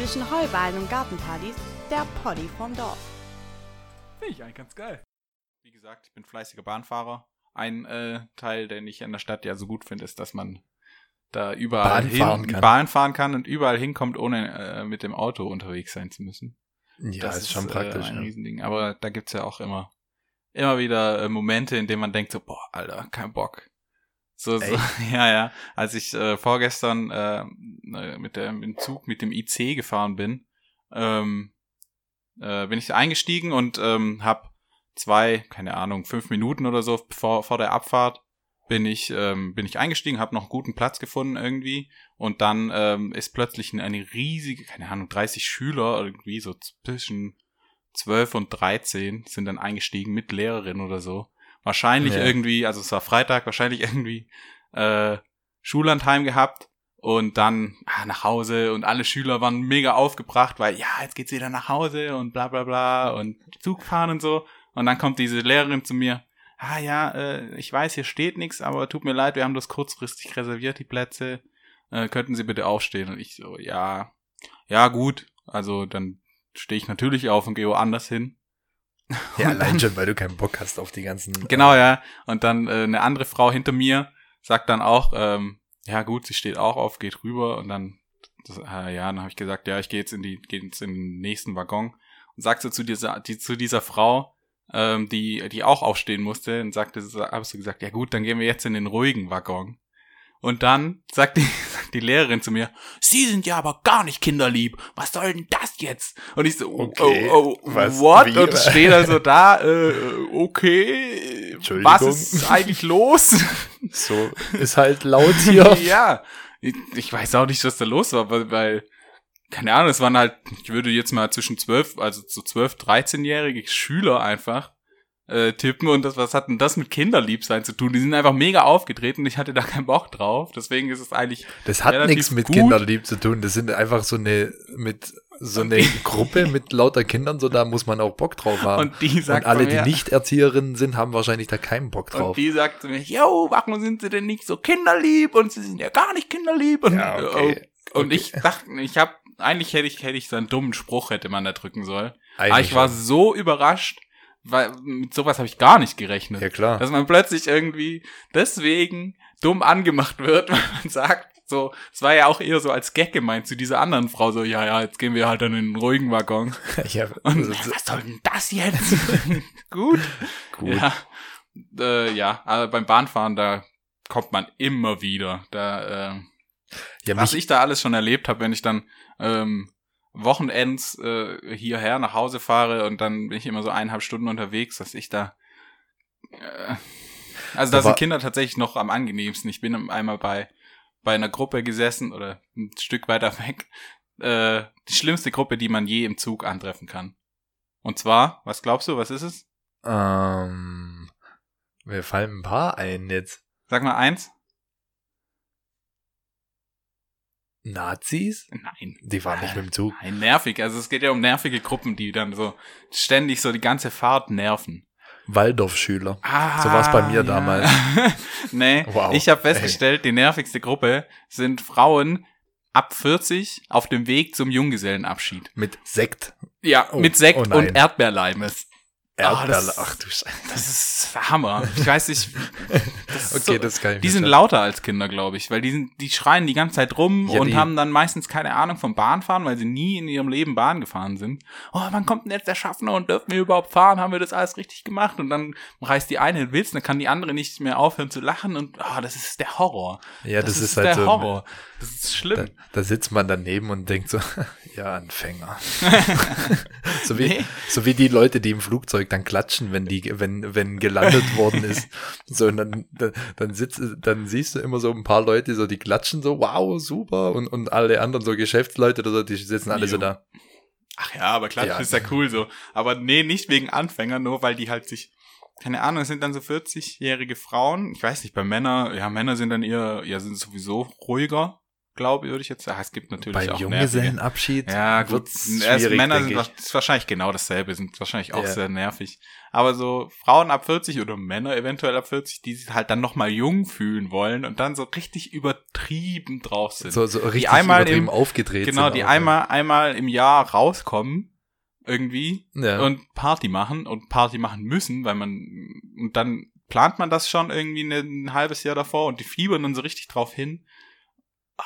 zwischen Heuballen und Gartenpartys, der Poddy vom Dorf. Finde ich eigentlich ganz geil. Wie gesagt, ich bin fleißiger Bahnfahrer. Ein äh, Teil, den ich in der Stadt ja so gut finde, ist, dass man da überall Bahn hin, fahren kann. Bahn fahren kann und überall hinkommt, ohne äh, mit dem Auto unterwegs sein zu müssen. Ja, das ist schon äh, praktisch. ein ja. Riesending. Aber da gibt's ja auch immer, immer wieder äh, Momente, in denen man denkt so, boah, Alter, kein Bock. So, so ja, ja. Als ich äh, vorgestern äh, äh, mit dem im Zug mit dem IC gefahren bin, ähm, äh, bin ich eingestiegen und ähm, habe zwei, keine Ahnung, fünf Minuten oder so vor, vor der Abfahrt bin ich ähm, bin ich eingestiegen, habe noch einen guten Platz gefunden irgendwie und dann ähm, ist plötzlich eine, eine riesige, keine Ahnung, 30 Schüler irgendwie so zwischen 12 und 13 sind dann eingestiegen mit Lehrerin oder so. Wahrscheinlich Ja. irgendwie, also es war Freitag, wahrscheinlich irgendwie äh, Schullandheim gehabt und dann ah, nach Hause und alle Schüler waren mega aufgebracht, weil ja, jetzt geht's wieder nach Hause und bla bla bla und Zug fahren und so. Und dann kommt diese Lehrerin zu mir, ah ja, äh, ich weiß, hier steht nichts, aber tut mir leid, wir haben das kurzfristig reserviert, die Plätze. Äh, könnten Sie bitte aufstehen? Und ich so, ja, ja gut. Also dann stehe ich natürlich auf und gehe woanders hin. Ja, Und allein dann- schon, weil du keinen Bock hast auf die ganzen. Genau, ja. Und dann äh, eine andere Frau hinter mir sagt dann auch, ähm, ja gut, sie steht auch auf, geht rüber und dann, das, äh, ja, dann habe ich gesagt, ja, ich gehe jetzt in die, gehe jetzt in den nächsten Waggon und sagte zu dieser, die, zu dieser Frau, ähm, die, die auch aufstehen musste, und sagte, hast du gesagt, ja gut, dann gehen wir jetzt in den ruhigen Waggon. Und dann sagt die, die Lehrerin zu mir, Sie sind ja aber gar nicht kinderlieb. Was soll denn das jetzt? Und ich so, oh, Okay, oh, oh, was- what? wie? Und stehe da so da, äh, okay, was ist eigentlich los? So, ist halt laut hier. ja, ich, ich weiß auch nicht, was da los war, weil, weil, keine Ahnung, es waren halt, ich würde jetzt mal zwischen 12, also so 12, 13-jährige Schüler einfach äh, tippen und das, was hat denn das mit Kinderliebsein zu tun? Die sind einfach mega aufgedreht und ich hatte da keinen Bock drauf, deswegen ist es eigentlich, Das hat nichts mit gut. Kinderlieb zu tun. Das sind einfach so eine, mit, so eine Gruppe mit lauter Kindern, so da muss man auch Bock drauf haben. und die sagt Und alle, mir- die nicht Erzieherinnen sind, haben wahrscheinlich da keinen Bock Und drauf. die sagt zu mir, yo, warum sind sie denn nicht so kinderlieb? Und sie sind ja gar nicht kinderlieb. Und, Ja, okay. und Okay. ich dachte, ich habe eigentlich hätte ich hätte ich so einen dummen Spruch hätte man da drücken sollen. Aber Eigentlich ich war so überrascht, weil mit sowas habe ich gar nicht gerechnet. Ja, klar. Dass man plötzlich irgendwie deswegen dumm angemacht wird, weil man sagt, so, es war ja auch eher so als Gag gemeint zu dieser anderen Frau, so, ja, ja, jetzt gehen wir halt in den ruhigen Waggon. ja, Und also, was soll denn das jetzt? Gut. gut. Ja, äh, ja, aber beim Bahnfahren, da kommt man immer wieder. Da, äh, Ja, was ich da alles schon erlebt habe, wenn ich dann ähm, Wochenends äh, hierher nach Hause fahre und dann bin ich immer so eineinhalb Stunden unterwegs, dass ich da äh, also da Aber- sind Kinder tatsächlich noch am angenehmsten. Ich bin einmal bei bei einer Gruppe gesessen oder ein Stück weiter weg. Äh, die schlimmste Gruppe, die man je im Zug antreffen kann. Und zwar, was glaubst du, was ist es? ähm, mir fallen ein paar ein jetzt. Sag mal eins. Nazis? Nein. Die fahren nicht mit dem Zug. Nein, nervig. Also es geht ja um nervige Gruppen, die dann so ständig so die ganze Fahrt nerven. Waldorfschüler. Ah, So war's bei mir damals. nee, Wow. ich habe festgestellt, die nervigste Gruppe sind Frauen ab 40 auf dem Weg zum Junggesellenabschied. Mit Sekt. Ja, Oh, mit Sekt oh und Erdbeerleimes. Erdbeerle. das- Ach du Scheiße. Das ist Hammer. Ich weiß nicht. Das ist Okay, so, das kann ich die sind vorstellen. lauter als Kinder, glaube ich, weil die sind, die schreien die ganze Zeit rum Ja, und die- haben dann meistens keine Ahnung vom Bahnfahren, weil sie nie in ihrem Leben Bahn gefahren sind. Oh, wann kommt denn jetzt der Schaffner und dürfen wir überhaupt fahren? Haben wir das alles richtig gemacht? Und dann reißt die eine den Witz, dann kann die andere nicht mehr aufhören zu lachen und oh, das ist der Horror. Ja, das, ist, der halt so. Horror. Das ist Da, schlimm. da sitzt man daneben und denkt so, ja, Anfänger. so, wie, Nee. so wie die Leute, die im Flugzeug dann klatschen, wenn die, wenn, wenn gelandet worden ist. So, und dann, dann, dann sitzt, dann siehst du immer so ein paar Leute, so, die klatschen so, wow, super, und, und alle anderen so Geschäftsleute oder so, die sitzen alle so Jo. da. Ach ja, aber klatschen Ja. ist ja cool so. Aber nee, nicht wegen Anfängern, nur weil die halt sich, keine Ahnung, es sind dann so 40-jährige Frauen. Ich weiß nicht, bei Männern, ja, Männer sind dann eher, ja, sind sowieso ruhiger. Glaube ich, würde ich jetzt sagen. Es gibt natürlich Beim auch nervige. Junggesellenabschied Ja, gut. Erst Männer sind ist wahrscheinlich genau dasselbe, sind wahrscheinlich auch Ja. sehr nervig. Aber so Frauen ab 40 oder Männer eventuell ab 40, die sich halt dann nochmal jung fühlen wollen und dann so richtig übertrieben drauf sind. so, so richtig einmal übertrieben im- aufgedreht genau, die auch, einmal, einmal im Jahr rauskommen, irgendwie, Ja. und Party machen und Party machen müssen, weil man, und dann plant man das schon irgendwie ne- ein halbes Jahr davor und die fiebern dann so richtig drauf hin.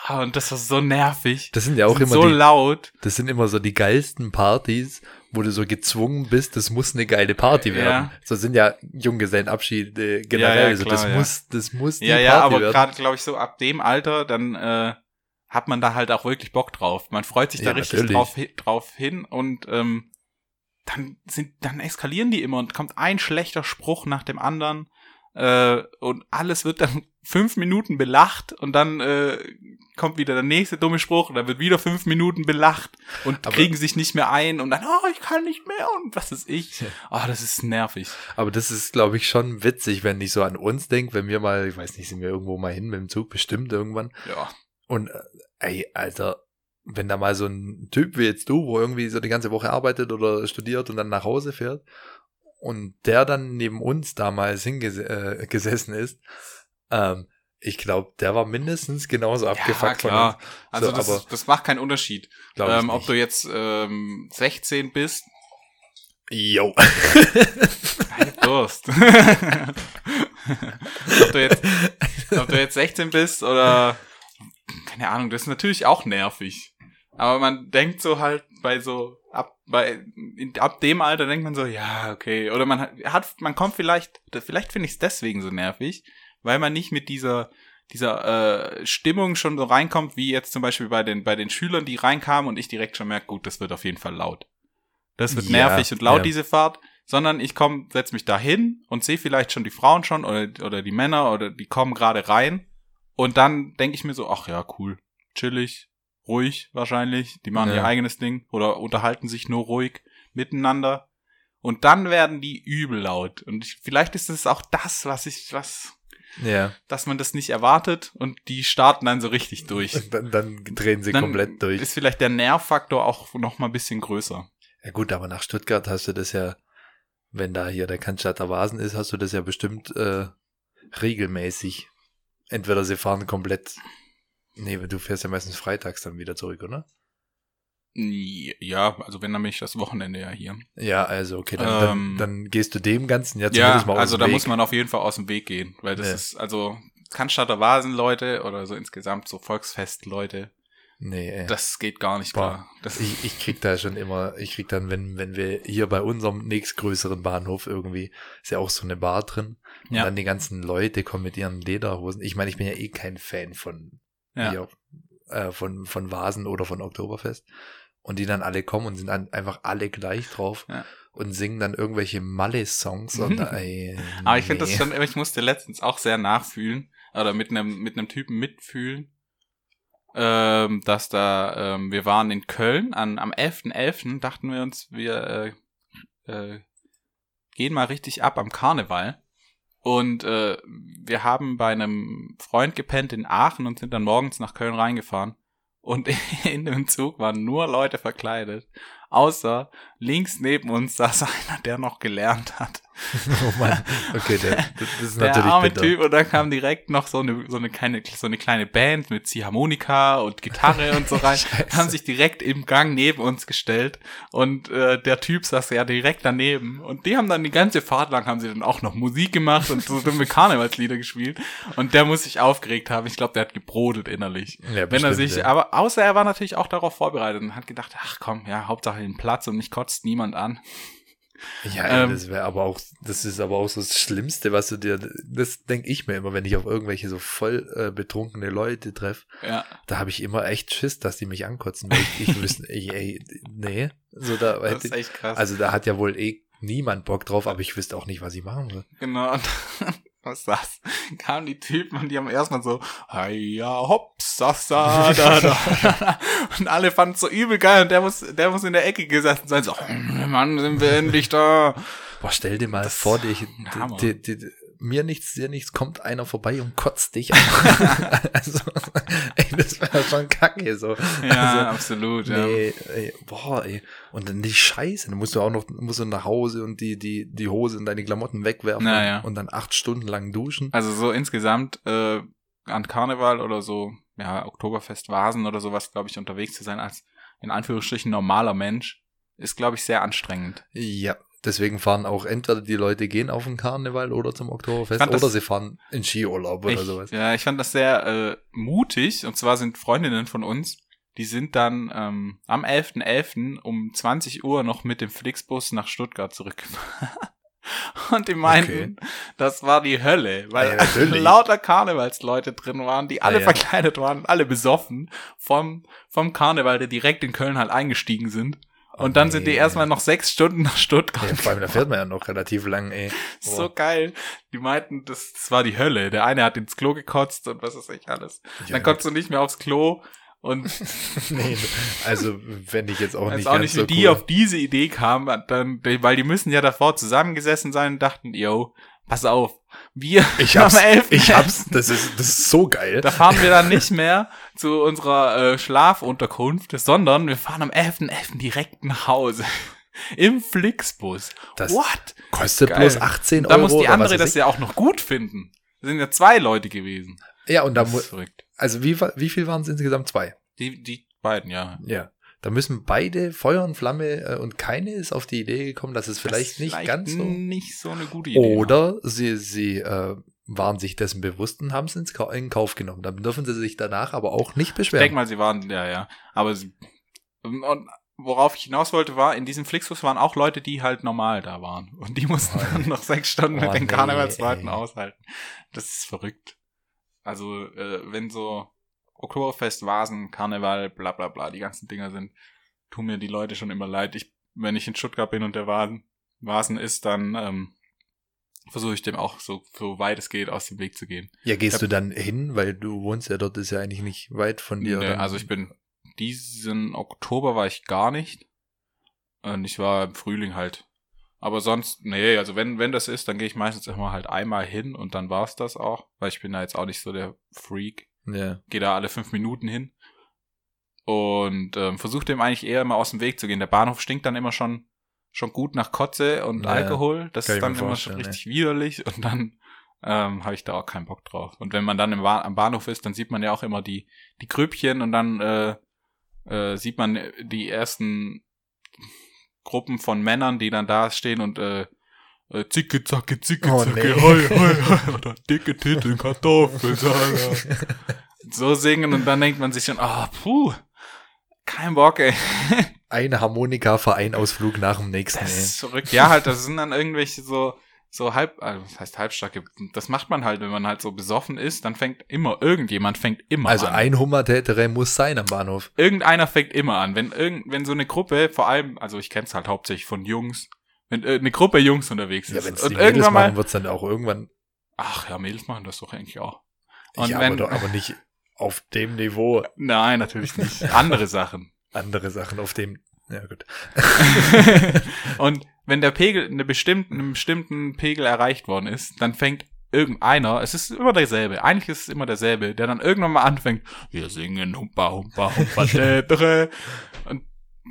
Ah, und das war so nervig. Das sind ja auch Sind immer so die, laut. das sind immer so die geilsten Partys, wo du so gezwungen bist, das muss eine geile Party Ja. werden. So sind ja Junggesellenabschiede generell. Ja, ja, also das klar, ja. muss, das muss die Ja, Party ja, aber gerade, glaube ich, so ab dem Alter, dann äh, hat man da halt auch wirklich Bock drauf. Man freut sich da Ja, richtig natürlich. drauf, drauf hin und ähm, dann sind, dann eskalieren die immer und kommt ein schlechter Spruch nach dem anderen äh, und alles wird dann fünf Minuten belacht und dann äh, kommt wieder der nächste dumme Spruch und dann wird wieder fünf Minuten belacht und Aber- kriegen sich nicht mehr ein und dann, oh, ich kann nicht mehr und was ist ich. Oh, das ist nervig. Aber das ist, glaube ich, schon witzig, wenn ich so an uns denke, wenn wir mal, ich weiß nicht, sind wir irgendwo mal hin mit dem Zug, bestimmt irgendwann. Ja. Und äh, ey, Alter, wenn da mal so ein Typ wie jetzt du, wo irgendwie so die ganze Woche arbeitet oder studiert und dann nach Hause fährt und der dann neben uns damals hingesessen äh, ist, ähm, ich glaube, der war mindestens genauso abgefuckt von klar. uns. Also So, das, aber- das macht keinen Unterschied. Ähm, ob du jetzt ähm, 16 bist, Yo. Durst. ob, du jetzt, ob du jetzt 16 bist oder keine Ahnung, das ist natürlich auch nervig. Aber man denkt so halt bei so ab bei in, ab dem Alter denkt man so, ja, okay, oder man hat, hat man kommt vielleicht vielleicht finde ich es deswegen so nervig, weil man nicht mit dieser dieser äh, Stimmung schon so reinkommt, wie jetzt zum Beispiel bei den bei den Schülern, die reinkamen und ich direkt schon merke, gut, das wird auf jeden Fall laut. Das wird Ja, nervig und laut ja. diese Fahrt, sondern ich komme, setz mich da hin und sehe vielleicht schon die Frauen schon oder oder die Männer oder die kommen gerade rein und dann denke ich mir so, ach ja, cool, chillig, ruhig wahrscheinlich, die machen Ja. ihr eigenes Ding oder unterhalten sich nur ruhig miteinander und dann werden die übel laut und ich, vielleicht ist es auch das, was ich was Ja. dass man das nicht erwartet und die starten dann so richtig durch. Dann, dann drehen sie Dann komplett durch. Ist vielleicht der Nervfaktor auch noch mal ein bisschen größer. Ja gut, aber nach Stuttgart hast du das ja, wenn da hier der Cannstatter Vasen ist, hast du das ja bestimmt äh, regelmäßig. Entweder sie fahren komplett. Nee, du fährst ja meistens freitags dann wieder zurück, oder? Ja, also wenn, dann bin ich das Wochenende ja hier. Ja, also okay, dann, Ähm, dann, dann gehst du dem Ganzen ja Ja, mal aus also da Weg. muss man auf jeden Fall aus dem Weg gehen, weil das Ja. ist, also Cannstatter Vasen Leute oder so insgesamt so Volksfest Leute, Nee, ey. das geht gar nicht Boah, klar. Ich, ich krieg da schon immer, ich krieg dann, wenn, wenn wir hier bei unserem nächstgrößeren Bahnhof irgendwie, ist ja auch so eine Bar drin. Und Ja. dann die ganzen Leute kommen mit ihren Lederhosen. Ich meine, ich bin ja eh kein Fan von ja. hier, äh, von, von Vasen oder von Oktoberfest. Und die dann alle kommen und sind dann einfach alle gleich drauf Ja. und singen dann irgendwelche Malle-Songs. Und, ey, Aber ich finde das schon, ich musste letztens auch sehr nachfühlen oder mit einem mit einem Typen mitfühlen, ähm, dass da ähm, wir waren in Köln an am 11.11. dachten wir uns, wir äh, äh, gehen mal richtig ab am Karneval und äh, wir haben bei einem Freund gepennt in Aachen und sind dann morgens nach Köln reingefahren und in dem Zug waren nur Leute verkleidet, außer links neben uns saß einer, der noch gelernt hat. oh Mann, okay, der, das ist Der natürlich arme bitter. Typ und dann kam direkt noch so eine so eine kleine so eine kleine Band mit Ziehharmonika und Gitarre und so rein, haben sich direkt im Gang neben uns gestellt und äh, der Typ saß ja direkt daneben und die haben dann die ganze Fahrt lang haben sie dann auch noch Musik gemacht und so dumme Karnevalslieder gespielt und der muss sich aufgeregt haben. Ich glaube, der hat gebrodelt innerlich. Ja, Wenn bestimmt, er sich, ja. aber außer er war natürlich auch darauf vorbereitet und hat gedacht, ach komm, ja, Hauptsache den Platz und mich kotzt niemand an. Ja, Ähm, das wäre aber auch, das ist aber auch so das Schlimmste, was du dir, das denke ich mir immer, wenn ich auf irgendwelche so voll äh, betrunkene Leute treffe, Ja. da habe ich immer echt Schiss, dass die mich ankotzen, weil ich, ich wüsste, ey, ey, nee, so da, Das hätte, ist echt krass. also da hat ja wohl eh niemand Bock drauf, aber ich wüsste auch nicht, was ich machen soll. Genau. Was ist das? Kamen die Typen und die haben erstmal so, ja, hops, sassa, da, da, da. Und alle fanden es so übel geil und der muss, der muss in der Ecke gesessen sein, so, "Oh, Mann, sind wir endlich da. Boah, stell dir mal Das- vor, dich, die, die, mir nichts, dir nichts, kommt einer vorbei und kotzt dich an. also, ey, das wäre schon kacke, so. Ja, also, absolut, ja. Nee, ey, boah, ey. Und dann die Scheiße, dann musst du auch noch, musst du nach Hause und die, die, die Hose und deine Klamotten wegwerfen Naja. und dann acht Stunden lang duschen. Also so insgesamt äh, an Karneval oder so, ja, Oktoberfest, Vasen oder sowas, glaube ich, unterwegs zu sein als in Anführungsstrichen normaler Mensch, ist, glaube ich, sehr anstrengend. Ja, deswegen fahren auch entweder die Leute gehen auf den Karneval oder zum Oktoberfest das- oder sie fahren in Skiurlaub oder ich, sowas. Ja, ich fand das sehr äh, mutig. Und zwar sind Freundinnen von uns, die sind dann ähm, am 11.11. um 20 Uhr noch mit dem Flixbus nach Stuttgart zurückgefahren. Und die meinten, das war die Hölle, weil Ja, lauter Karnevalsleute drin waren, die alle Ah, ja. verkleidet waren, alle besoffen vom, vom Karneval, der direkt in Köln halt eingestiegen sind. Und Oh, dann sind die nee. erstmal noch sechs Stunden nach Stuttgart. Ja, vor allem, da fährt man ja noch relativ lang, ey. So geil. Die meinten, das, das war die Hölle. Der eine hat ins Klo gekotzt und was weiß ich alles. Ja, Dann konntest du nicht mehr aufs Klo und nee, also, wenn ich jetzt auch nicht auch ganz nicht, so wie die cool. auf diese Idee kamen, dann, weil die müssen ja davor zusammengesessen sein und dachten, yo, pass auf, wir Ich hab's, am 11. ich hab's, das ist, das ist so geil. Da fahren wir dann nicht mehr zu unserer äh, Schlafunterkunft, sondern wir fahren am 11.11. direkt nach Hause. Im Flixbus. Das What? kostet Geil. bloß 18 Und da Euro. muss die andere das ja auch noch gut finden. Das sind ja zwei Leute gewesen. Ja, und da muss, also wie, wie viel waren es insgesamt? Zwei. Die, die beiden, ja. Ja. Da müssen beide Feuer und Flamme äh, und keine ist auf die Idee gekommen, dass es vielleicht Das nicht ganz so. nicht so eine gute Idee. Oder sie, sie äh, waren sich dessen bewusst und haben es ins Ka in Kauf genommen. Dann dürfen sie sich danach aber auch nicht Ich beschweren. denke mal, sie waren, ja, ja. Aber sie, und worauf ich hinaus wollte, war, in diesem Flixbus waren auch Leute, die halt normal da waren. Und die mussten Oh, dann noch sechs Stunden Oh, mit den nee, Karnevalsleuten aushalten. Das ist verrückt. Also, äh, wenn so Oktoberfest, Vasen, Karneval, bla bla bla, die ganzen Dinger sind, tun mir die Leute schon immer leid. Ich, wenn ich in Stuttgart bin und der Vasen, Vasen ist, dann ähm, versuche ich dem auch so, so weit es geht aus dem Weg zu gehen. ja, gehst Ich du dann hin, weil du wohnst ja dort, ist ja eigentlich nicht weit von dir. Nee, also ich bin diesen Oktober war ich gar nicht. Und ich war im Frühling halt. Aber sonst, nee, also wenn, wenn das ist, dann gehe ich meistens immer halt einmal hin und dann war's das auch, weil ich bin da jetzt auch nicht so der Freak. Ja. Gehe da alle fünf Minuten hin. Und ähm, versuche dem eigentlich eher immer aus dem Weg zu gehen. Der Bahnhof stinkt dann immer schon, schon gut nach Kotze und Ja, Alkohol. Das ist dann immer schon richtig widerlich und dann ähm, habe ich da auch keinen Bock drauf. Und wenn man dann im ba am Bahnhof ist, dann sieht man ja auch immer die, die Grüppchen und dann äh, äh, sieht man die ersten Gruppen von Männern, die dann da stehen und äh, äh, Zicke, zacke, zicke, Oh, zacke, nee. hoi, hoi, hoi, oder dicke Titel, Kartoffeln, so singen und dann denkt man sich schon, ah, puh, kein Bock, ey. Ein Harmonika-Vereinausflug nach dem nächsten. Das ist verrückt. Ja, halt, das sind dann irgendwelche so, so halb, also was heißt halbstarke, das macht man halt, wenn man halt so besoffen ist, dann fängt immer, irgendjemand fängt immer Also an. ein Hummertätere muss sein am Bahnhof. Irgendeiner fängt immer an. Wenn irgend, wenn so eine Gruppe, vor allem, also ich kenn's halt hauptsächlich von Jungs, wenn äh, eine Gruppe Jungs unterwegs Ja, ist wenn es und die Mädels machen, wird's dann auch irgendwann. ach ja, Mädels machen das doch eigentlich auch. Und ja, wenn, aber, doch, aber nicht auf dem Niveau. nein, natürlich nicht. Andere Sachen. Andere Sachen auf dem. Ja, gut. und wenn der Pegel eine bestimmten, einen bestimmten Pegel erreicht worden ist, dann fängt irgendeiner, es ist immer derselbe, eigentlich ist es immer derselbe, der dann irgendwann mal anfängt, wir singen humpa humpa humpa tätere. und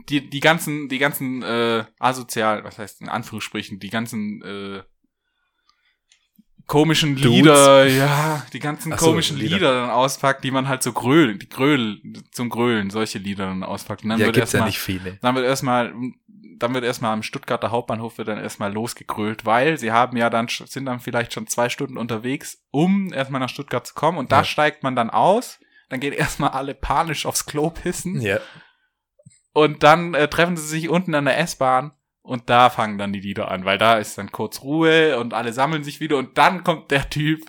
die, die ganzen, die ganzen äh, asozial, was heißt in Anführungsstrichen, die ganzen äh, komischen Dudes. Lieder, ja, die ganzen so, komischen Lieder. Lieder. dann auspackt, die man halt so grölen, die Gröl, zum Grölen, solche Lieder dann auspackt. Und dann ja, wird gibt's ja erstmal nicht viele. dann wird erstmal, dann wird erstmal am Stuttgarter Hauptbahnhof wird dann erstmal losgegrölt, weil sie haben ja dann, sind dann vielleicht schon zwei Stunden unterwegs, um erstmal nach Stuttgart zu kommen und da Ja. steigt man dann aus, dann gehen erstmal alle panisch aufs Klo pissen Ja, und dann äh, treffen sie sich unten an der S-Bahn und da fangen dann die Lieder an, weil da ist dann kurz Ruhe und alle sammeln sich wieder und dann kommt der Typ.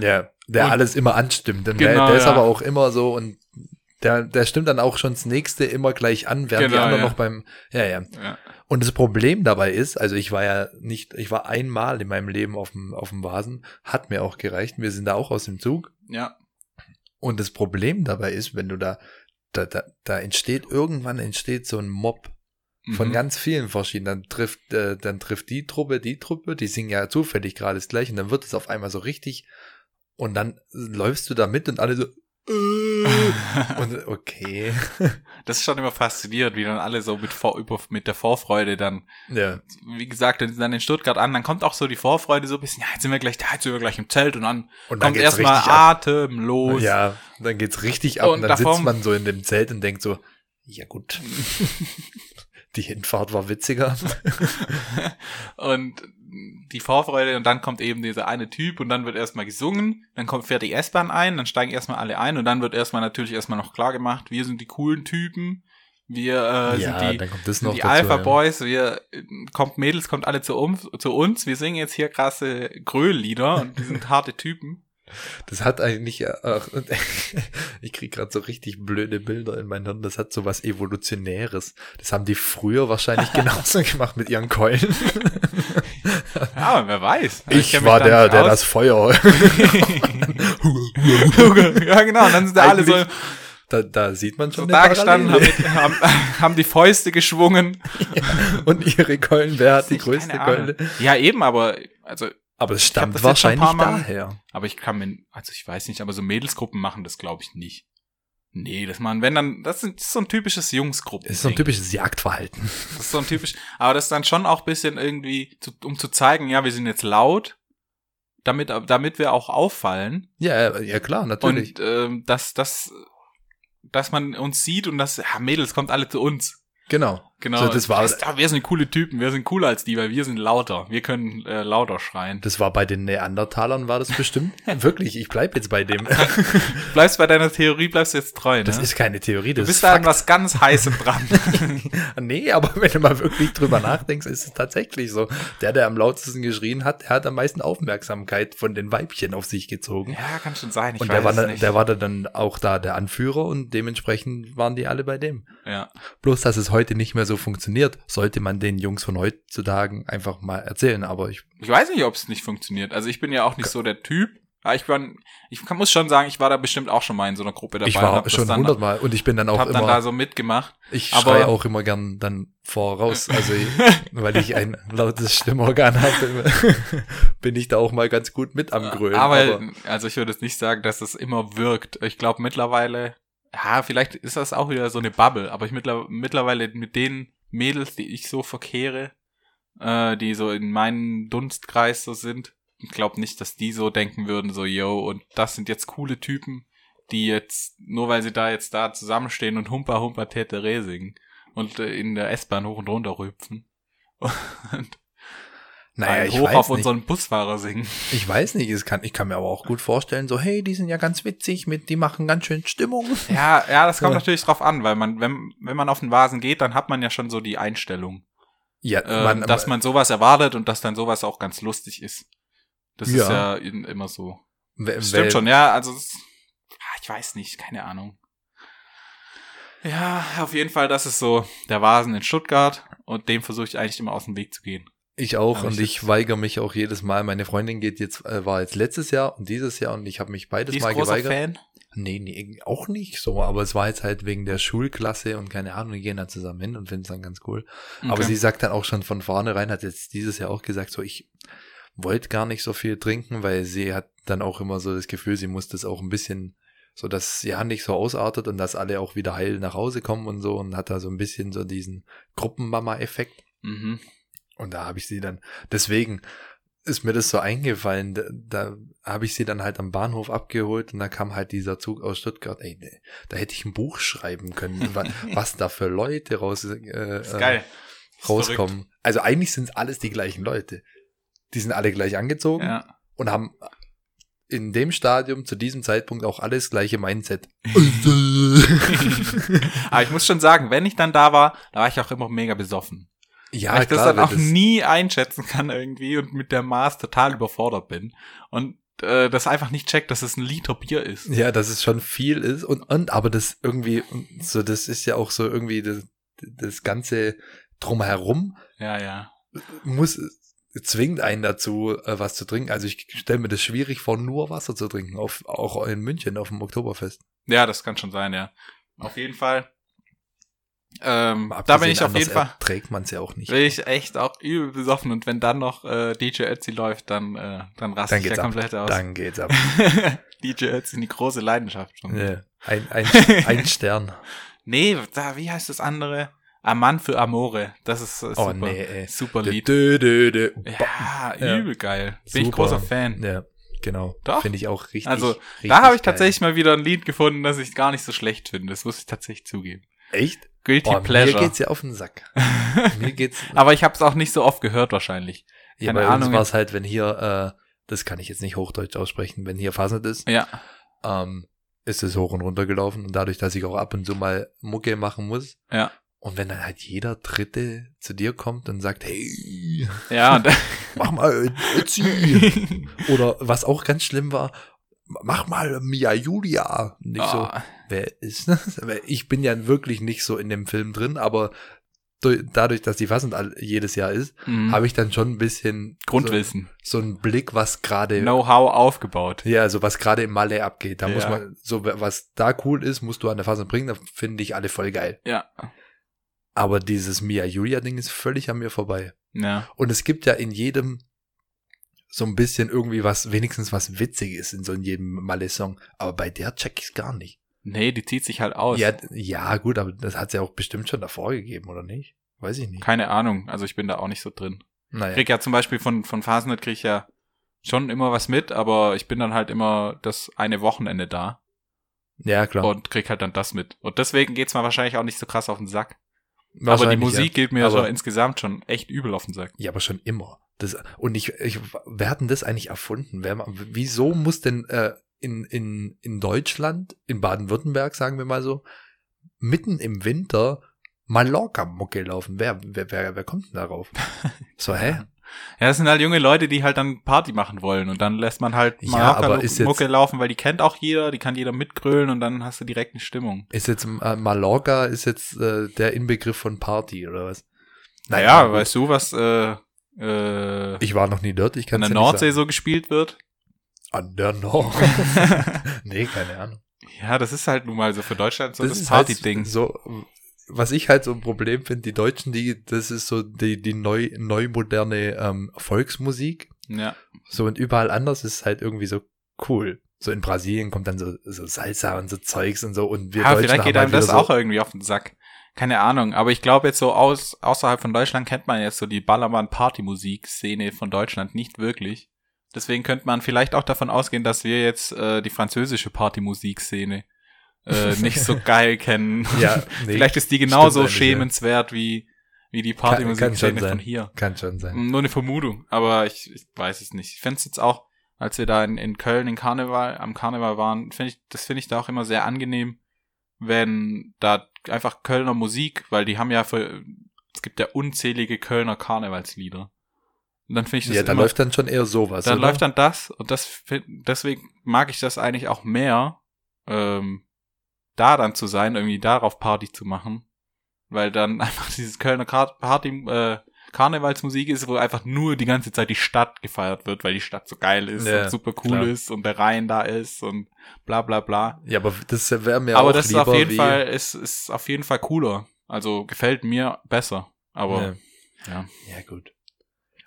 ja, der Und- alles immer anstimmt. Und der, Genau, der ist ja. aber auch immer so und der, der stimmt dann auch schon das nächste immer gleich an, während die Genau, anderen ja. noch beim, ja, ja. Ja. Und das Problem dabei ist, also ich war ja nicht, ich war einmal in meinem Leben auf dem, auf dem Vasen, hat mir auch gereicht. Wir sind da auch aus dem Zug. ja. Und das Problem dabei ist, wenn du da, da, da, da entsteht, irgendwann entsteht so ein Mob Von Mhm. ganz vielen verschiedenen. Dann trifft, äh, dann trifft die Truppe die Truppe, die singen ja zufällig gerade das gleiche und dann wird es auf einmal so richtig und dann läufst du da mit und alle so und okay. Das ist schon immer faszinierend, wie dann alle so mit, Vor über, mit der Vorfreude dann, Ja. wie gesagt, dann, dann in Stuttgart an, dann kommt auch so die Vorfreude so ein bisschen, ja, jetzt sind wir gleich da, jetzt sind wir gleich im Zelt und dann Und dann kommt erstmal atemlos. Ja, dann geht's richtig ab Und und, dann davon- sitzt man so in dem Zelt und denkt so, ja gut. die Hinfahrt war witziger. und die Vorfreude und dann kommt eben dieser eine Typ und dann wird erstmal gesungen, dann kommt fährt die S-Bahn ein, dann steigen erstmal alle ein und dann wird erstmal natürlich erstmal noch klar gemacht, wir sind die coolen Typen, wir äh, ja, sind die, sind die dazu, Alpha ja. Boys, wir kommt Mädels, kommt alle zu uns, zu uns, wir singen jetzt hier krasse Grölllieder und die sind harte Typen. Das hat eigentlich, äh, ach, ich krieg gerade so richtig blöde Bilder in mein Hirn. Das hat so was Evolutionäres. Das haben die früher wahrscheinlich genauso gemacht mit ihren Keulen. Ja, aber wer weiß. Ich, mich war da der, der aus. das Feuer. ja, genau, und dann sind da alle so, da, da sieht man so schon da eine gestanden, haben, haben, die Fäuste geschwungen. Und ihre Keulen, wer hat die größte. Keule? Ja, eben, aber, also, Aber es stammt wahrscheinlich daher. aber ich kann mir, also ich weiß nicht, aber so Mädelsgruppen machen das, glaube ich, nicht. Nee, das man, wenn dann, das ist das ist so ein typisches Jungsgruppen. Das ist so ein typisches Jagdverhalten. Das ist so ein typisch, aber das ist dann schon auch ein bisschen irgendwie, zu, um zu zeigen, ja, wir sind jetzt laut, damit, damit wir auch auffallen. Ja, ja klar, natürlich. Und ähm, dass, dass, dass man uns sieht und dass, ja, Mädels, kommt alle zu uns. genau. Genau. So, das war- ah, wir sind coole Typen, wir sind cooler als die, weil wir sind lauter. Wir können äh, lauter schreien. Das war bei den Neandertalern, war das bestimmt. Wirklich, ich bleib jetzt bei dem. Bleibst bei deiner Theorie, bleibst jetzt treu, Das ne? ist keine Theorie, du das bist ist da an was ganz Heißem dran. Nee, aber wenn du mal wirklich drüber nachdenkst, ist es tatsächlich so. Der, der am lautesten geschrien hat, der hat am meisten Aufmerksamkeit von den Weibchen auf sich gezogen. ja, kann schon sein. Ich und der war, nicht. der war dann auch da der Anführer und dementsprechend waren die alle bei dem. ja. Bloß, dass es heute nicht mehr so funktioniert, sollte man den Jungs von heutzutage einfach mal erzählen. Aber ich, Ich weiß nicht, ob es nicht funktioniert. Also ich bin ja auch nicht so der Typ. Aber ich, war, ich kann, muss schon sagen, ich war da bestimmt auch schon mal in so einer Gruppe dabei. ich war schon hundertmal und ich bin dann auch hab dann da immer, so mitgemacht. ich aber- schreie auch immer gern dann voraus. Also, weil ich ein lautes Stimmorgan habe, bin ich da auch mal ganz gut mit am Grölen. aber, also ich würde jetzt nicht sagen, dass es immer wirkt. Ich glaube mittlerweile, ja, vielleicht ist das auch wieder so eine Bubble, aber ich mittler, mittlerweile mit den Mädels, die ich so verkehre, äh, die so in meinem Dunstkreis so sind, ich glaube nicht, dass die so denken würden, so, yo, und das sind jetzt coole Typen, die jetzt, nur weil sie da jetzt da zusammenstehen und Humpa Humpa Tetere singen und äh, in der S-Bahn hoch und runter rüpfen. Und naja, ich hoch weiß auf nicht. unseren Busfahrer singen. Ich weiß nicht, es kann, ich kann mir aber auch gut vorstellen, so, hey, die sind ja ganz witzig, mit, die machen ganz schön Stimmung. Ja, ja, das kommt Ja. natürlich drauf an, weil man, wenn, wenn man auf den Vasen geht, dann hat man ja schon so die Einstellung, Ja, äh, dass man sowas erwartet und dass dann sowas auch ganz lustig ist. Das ist Ja. ja in- immer so. w- Das weil- stimmt schon, ja, also ah, ich weiß nicht, keine Ahnung. Ja, auf jeden Fall, das ist so der Vasen in Stuttgart und dem versuche ich eigentlich immer aus dem Weg zu gehen. Ich auch Aber und ich ich weigere mich auch jedes Mal. Meine Freundin geht jetzt, äh, war jetzt letztes Jahr und dieses Jahr und ich habe mich beides Die ist Mal großer geweigert. Fan. Nee, nee, auch nicht so, aber es war jetzt halt wegen der Schulklasse und keine Ahnung, wir gehen da zusammen hin und finden es dann ganz cool. Aber Okay. sie sagt dann auch schon von vornherein, hat jetzt dieses Jahr auch gesagt, so ich wollte gar nicht so viel trinken, weil sie hat dann auch immer so das Gefühl, sie muss das auch ein bisschen, so dass ja nicht so ausartet und dass alle auch wieder heil nach Hause kommen und so und hat da so ein bisschen so diesen Gruppenmama-Effekt. Mhm. Und da habe ich sie dann, deswegen ist mir das so eingefallen, da, da habe ich sie dann halt am Bahnhof abgeholt und da kam halt dieser Zug aus Stuttgart. Ey, nee, da hätte ich ein Buch schreiben können, wa- was da für Leute raus, äh, äh, rauskommen. Also eigentlich sind es alles die gleichen Leute. Die sind alle gleich angezogen. Ja. und haben in dem Stadium zu diesem Zeitpunkt auch alles gleiche Mindset. Aber ich muss schon sagen, wenn ich dann da war, da war ich auch immer mega besoffen. Ja, weil ich das klar, dann auch das- nie einschätzen kann irgendwie und mit der Maß total überfordert bin. Und äh, das einfach nicht checkt, dass es ein Liter Bier ist. Ja, dass es schon viel ist und, und aber das irgendwie, so das ist ja auch so irgendwie das, das ganze drumherum Ja, ja. muss zwingt einen dazu, äh, was zu trinken. Also ich stelle mir das schwierig vor, nur Wasser zu trinken, auf, auch in München auf dem Oktoberfest. Ja, das kann schon sein, ja. Auf jeden Fall. Ähm, da bin ich auf jeden Fall, Trägt man es ja auch nicht. bin ich echt auch übel besoffen und wenn dann noch äh, DJ Ötzi läuft, dann, äh, dann raste Dann ich ja ab. komplett aus. Dann geht's ab. DJ Ötzi, die große Leidenschaft schon. Ja, ein, ein, ein Stern. Nee, da, wie heißt das andere? Aman für Amore. Das ist äh, super. Oh nee, ey. Super Lied. Dö, dö, dö. Ja, Ja. übel geil. Bin ich Super. großer Fan. Ja, genau. Doch. Finde ich auch richtig. Also, richtig da habe ich geil. tatsächlich mal wieder ein Lied gefunden, das ich gar nicht so schlecht finde. Das muss ich tatsächlich zugeben. Echt? Guilty mir Pleasure. geht's ja auf den Sack. Mir geht's. Aber ich habe es auch nicht so oft gehört wahrscheinlich. ja, keine bei uns Ahnung. war es halt, wenn hier, äh, das kann ich jetzt nicht Hochdeutsch aussprechen, wenn hier Fasnet ist, Ja. ähm, ist es hoch und runter gelaufen und dadurch, dass ich auch ab und zu mal Mucke machen muss. Ja. Und wenn dann halt jeder Dritte zu dir kommt und sagt, hey, Ja, mach mal Ötzi. Oder was auch ganz schlimm war, mach mal Mia Julia. Nicht so, Oh, wer ist das? Ich bin ja wirklich nicht so in dem Film drin, aber du- dadurch, dass die Fassend jedes Jahr ist, mhm. habe ich dann schon ein bisschen Grundwissen. so, so einen Blick, was gerade Know-how aufgebaut. ja, also was gerade im Malle abgeht. Da muss Ja. man so was da cool ist, musst du an der Fassend bringen, da finde ich alle voll geil. Ja. Aber dieses Mia Julia Ding ist völlig an mir vorbei. Ja. Und es gibt ja in jedem so ein bisschen irgendwie was, wenigstens was Witziges in so in jedem Malle-Song. Aber bei der check ich's gar nicht. Nee, die zieht sich halt aus. Ja, ja, gut, aber das hat's ja auch bestimmt schon davor gegeben, oder nicht? Weiß ich nicht. Keine Ahnung. Also ich bin da auch nicht so drin. Ich Naja. krieg ja zum Beispiel von, von Phasennet krieg ich ja schon immer was mit, aber ich bin dann halt immer das eine Wochenende da Ja, klar. und krieg halt dann das mit. Und deswegen geht's mir wahrscheinlich auch nicht so krass auf den Sack. Aber die Musik geht mir Aber- so insgesamt schon echt übel auf den Sack. Ja. ja, aber schon immer. Das, und ich, ich, wer hat denn das eigentlich erfunden? Wer, wieso muss denn äh, in, in, in Deutschland, in Baden-Württemberg, sagen wir mal so, mitten im Winter Mallorca-Mucke laufen? Wer, wer, wer, wer kommt denn darauf? So, hä? Ja, das sind halt junge Leute, die halt dann Party machen wollen und dann lässt man halt Ja, Mallorca aber ist jetzt- Mucke laufen, weil die kennt auch jeder, die kann jeder mitgrölen und dann hast du direkt eine Stimmung. Ist jetzt äh, Mallorca ist jetzt äh, der Inbegriff von Party oder was? Naja, gut. weißt du, was äh, äh, Ich war noch nie dort, ich kann an der ja Nordsee so gespielt wird? An der Nordsee. nee, keine Ahnung. Ja, das ist halt nun mal so für Deutschland so das, ist Party-Ding. Halt so, was ich halt so ein Problem finde, die Deutschen, die, das ist so die, die neu, neu moderne ähm, Volksmusik. ja. So und überall anders ist es halt irgendwie so cool. So in Brasilien kommt dann so, so Salsa und so Zeugs und so und wir ja, Deutschen vielleicht geht haben einem halt das wieder auch irgendwie auf den Sack. Keine Ahnung, aber ich glaube jetzt so aus, außerhalb von Deutschland kennt man jetzt so die Ballermann-Party-Musik-Szene von Deutschland nicht wirklich. Deswegen könnte man vielleicht auch davon ausgehen, dass wir jetzt äh, die französische Party-Musik-Szene äh, nicht so geil kennen. Ja, nee, vielleicht ist die genauso schämenswert wie, wie die Party-Musik-Szene von hier. kann schon sein. Nur eine Vermutung, aber ich, ich weiß es nicht. Ich fände es jetzt auch, als wir da in, in Köln in Karneval, am Karneval waren, finde ich, das finde ich da auch immer sehr angenehm, wenn da einfach Kölner Musik, weil die haben ja für, es gibt ja unzählige Kölner Karnevalslieder. Und dann finde ich das Ja, da immer, läuft dann schon eher sowas. dann oder? läuft dann das und das deswegen mag ich das eigentlich auch mehr, ähm, da dann zu sein, irgendwie darauf Party zu machen, weil dann einfach dieses Kölner Party äh, Karnevalsmusik ist, wo einfach nur die ganze Zeit die Stadt gefeiert wird, weil die Stadt so geil ist Ja, und super cool klar. ist und der Rhein da ist und bla bla bla. Ja, aber das wäre mir Aber auch das ist auf jeden Fall ist, ist auf jeden Fall cooler. Also gefällt mir besser. Aber Ja. ja. Ja, gut.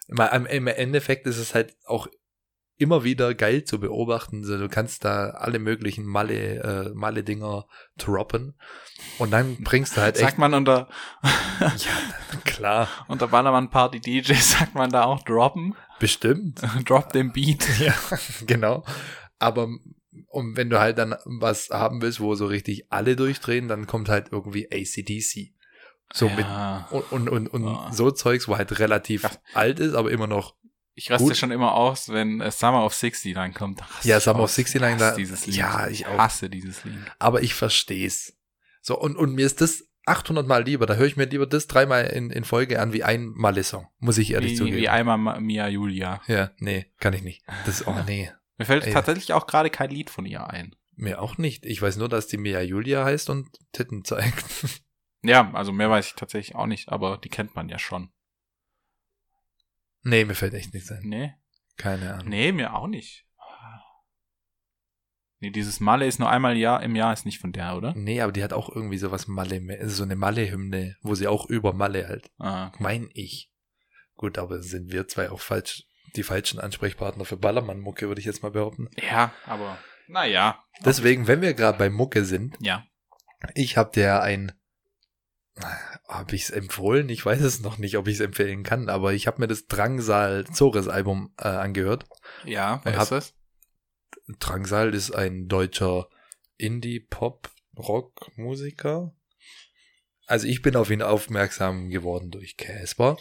Im Endeffekt ist es halt auch immer wieder geil zu beobachten. So, du kannst da alle möglichen Malle, äh, Malle-Dinger droppen. Und dann bringst du halt echt. Sagt man unter, ja, klar. unter Ballermann Party DJ, sagt man da auch droppen? Bestimmt. Drop den Beat. ja, genau. Aber und wenn du halt dann was haben willst, wo so richtig alle durchdrehen, dann kommt halt irgendwie ACDC. So mit ja. und, und, und, und Ah. so Zeugs, wo halt relativ Ja. alt ist, aber immer noch Ich raste Gut. schon immer aus, wenn äh, Summer of 69 reinkommt. Ja, Summer of aus. 69, Ich hasse da- dieses Lied. ja, ich auch. hasse dieses Lied. aber ich versteh's. So, und, und mir ist das 800 Mal lieber, da höre ich mir lieber das dreimal in, in Folge an wie ein Malle-Song, muss ich ehrlich Wie, zugeben. wie einmal Ma- Mia Julia. ja, nee, kann ich nicht. Das, oh nee, Mir fällt Ey. tatsächlich auch gerade kein Lied von ihr ein. mir auch nicht. Ich weiß nur, dass die Mia Julia heißt und Titten zeigt. Ja, also mehr weiß ich tatsächlich auch nicht, aber die kennt man ja schon. Nee, mir fällt echt nichts ein. Nee? Keine Ahnung. Nee, mir auch nicht. Nee, dieses Malle ist nur einmal Jahr, im Jahr, ist nicht von der, oder? Nee, aber die hat auch irgendwie sowas Malle, so eine Malle-Hymne, wo sie auch über Malle halt. Ah, Mein ich. Gut, aber sind wir zwei auch falsch, die falschen Ansprechpartner für Ballermann-Mucke, würde ich jetzt mal behaupten. ja, aber naja. Deswegen, wenn wir gerade bei Mucke sind, Ja. ich habe dir ein, habe ich es empfohlen? Ich weiß es noch nicht, ob ich es empfehlen kann, aber ich habe mir das Drangsal Zores Album äh, angehört. Ja, wer ist das? Drangsal ist ein deutscher Indie-Pop-Rock-Musiker. Also ich bin auf ihn aufmerksam geworden durch Casper.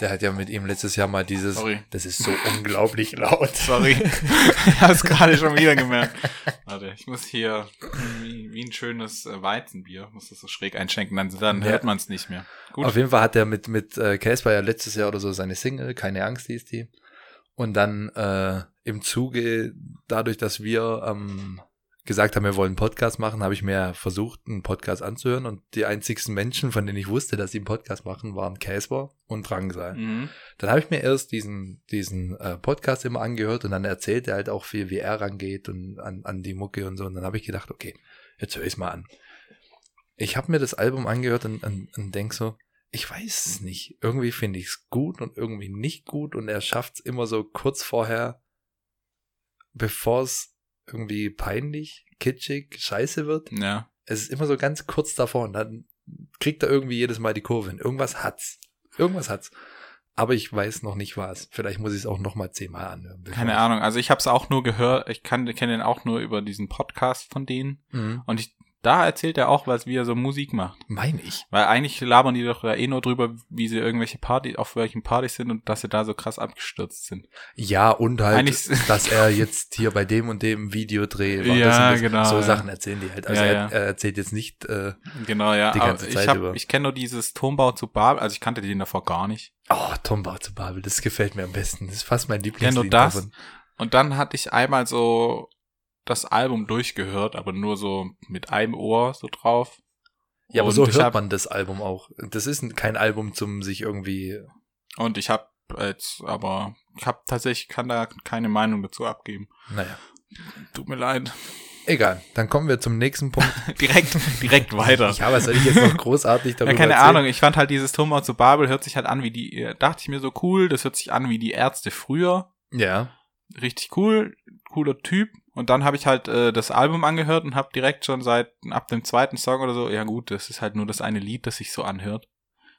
Der hat ja mit ihm letztes Jahr mal dieses, Sorry. das ist so unglaublich laut. Sorry. ich hab's gerade schon wieder gemerkt. Warte, ich muss hier wie, ein schönes äh, Weizenbier, muss das so schräg einschenken, dann, dann hört man es nicht mehr. Gut. Auf jeden Fall hat er mit, mit äh, Casper ja letztes Jahr oder so seine Single, keine Angst hieß die. Und dann äh, im Zuge, dadurch, dass wir ähm, gesagt haben, wir wollen einen Podcast machen, habe ich mir versucht, einen Podcast anzuhören. Und die einzigsten Menschen, von denen ich wusste, dass sie einen Podcast machen, waren Casper und Drangsal. Mhm. Dann habe ich mir erst diesen, diesen äh, Podcast immer angehört und dann erzählt er halt auch viel, wie er rangeht und an, an die Mucke und so. Und dann habe ich gedacht, okay, jetzt höre ich mal an. Ich habe mir das Album angehört und, und, und denk so, ich weiß es nicht. Irgendwie finde ich es gut und irgendwie nicht gut und er schafft es immer so kurz vorher, bevor es irgendwie peinlich, kitschig, scheiße wird. Ja. Es ist immer so ganz kurz davor und dann kriegt er irgendwie jedes Mal die Kurve hin. Irgendwas hat's. Irgendwas hat's. Aber ich weiß noch nicht was. Vielleicht muss ich es auch noch mal zehnmal anhören. Keine Ahnung. Also ich habe es auch nur gehört. Ich kann kenne den auch nur über diesen Podcast von denen. Mhm. Und ich, da erzählt er auch, was wie er so Musik macht. Meine ich. Weil eigentlich labern die doch da eh nur drüber, wie sie irgendwelche Party, auf welchen Partys sind und dass sie da so krass abgestürzt sind. Ja, und halt, Eigentlich- dass er jetzt hier bei dem und dem Videodreh war. Ja, das und das. genau, So ja. Sachen erzählen die halt. Also Ja, er, ja. er erzählt jetzt nicht, äh, Genau, ja. Die ganze Aber Zeit ich hab, über. ich kenne nur dieses Turmbau zu Babel, also ich kannte den davor gar nicht. oh, Tom Bau zu Babel, das gefällt mir am besten. Das ist fast mein Ja, Lieblingslied nur das. davon. Und dann hatte ich einmal so das Album durchgehört, aber nur so mit einem Ohr so drauf. Ja, aber Und so hört hab- man das Album auch. Das ist ein- kein Album zum sich irgendwie, Und ich habe jetzt, aber ich habe tatsächlich kann da keine Meinung dazu abgeben. naja. Tut mir leid. Egal, dann kommen wir zum nächsten Punkt. direkt, direkt weiter. Ja, was soll ich jetzt noch großartig darüber Ja, keine erzählen? Ahnung. Ich fand halt dieses Turmbau zu Babel hört sich halt an wie die, äh, dachte ich mir so cool, das hört sich an wie die Ärzte früher. Ja, Richtig cool, cooler Typ. Und dann habe ich halt äh, das Album angehört und habe direkt schon seit ab dem zweiten Song oder so, ja gut, das ist halt nur das eine Lied, das sich so anhört.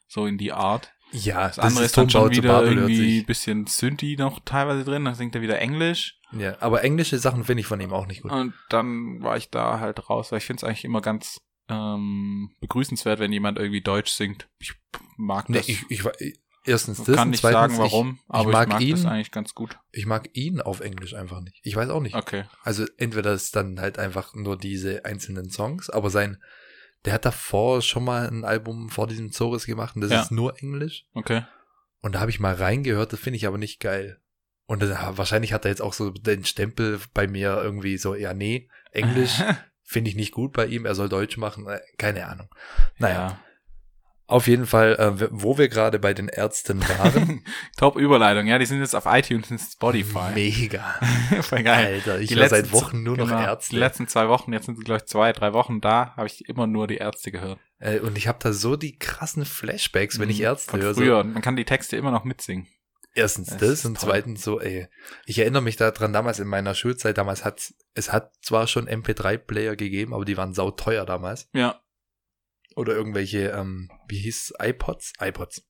So in die Art. ja, Das andere ist dann Turmbau schon wieder irgendwie sich. bisschen Synthi noch teilweise drin, dann singt er wieder Englisch. Ja, aber englische Sachen finde ich von ihm auch nicht gut. Und dann war ich da halt raus, weil ich finde es eigentlich immer ganz ähm, begrüßenswert, wenn jemand irgendwie Deutsch singt. Ich mag Nee, das. ich, ich, erstens Ich das kann und nicht zweitens, sagen, warum, ich, aber ich mag ich mag ihn, das eigentlich ganz gut. ich mag ihn auf Englisch einfach nicht. Ich weiß auch nicht. Okay. Also entweder ist dann halt einfach nur diese einzelnen Songs, aber sein, der hat davor schon mal ein Album vor diesem Zores gemacht und das Ja. ist nur Englisch. Okay. Und da habe ich mal reingehört, das finde ich aber nicht geil. Und das, wahrscheinlich hat er jetzt auch so den Stempel bei mir irgendwie so, ja, nee, Englisch finde ich nicht gut bei ihm, er soll Deutsch machen, äh, keine Ahnung. Naja, Ja. Auf jeden Fall, äh, wo wir gerade bei den Ärzten waren, Top Überleitung. Ja, die sind jetzt auf iTunes und Spotify. mega. Voll geil. Alter, ich Die höre seit Wochen nur noch genau, Ärzte. Die letzten zwei Wochen, jetzt sind sie, glaube ich, zwei, drei Wochen da, habe ich immer nur die Ärzte gehört. Äh, und ich habe da so die krassen Flashbacks, wenn ich Mhm. Ärzte Von höre. So, früher. Man kann die Texte immer noch mitsingen. erstens Das das, und toll. zweitens so, ey, ich erinnere mich daran, damals in meiner Schulzeit, damals hat es hat zwar schon MP3-Player gegeben, aber die waren sauteuer damals. Ja. Oder irgendwelche, ähm, wie hieß iPods? iPods.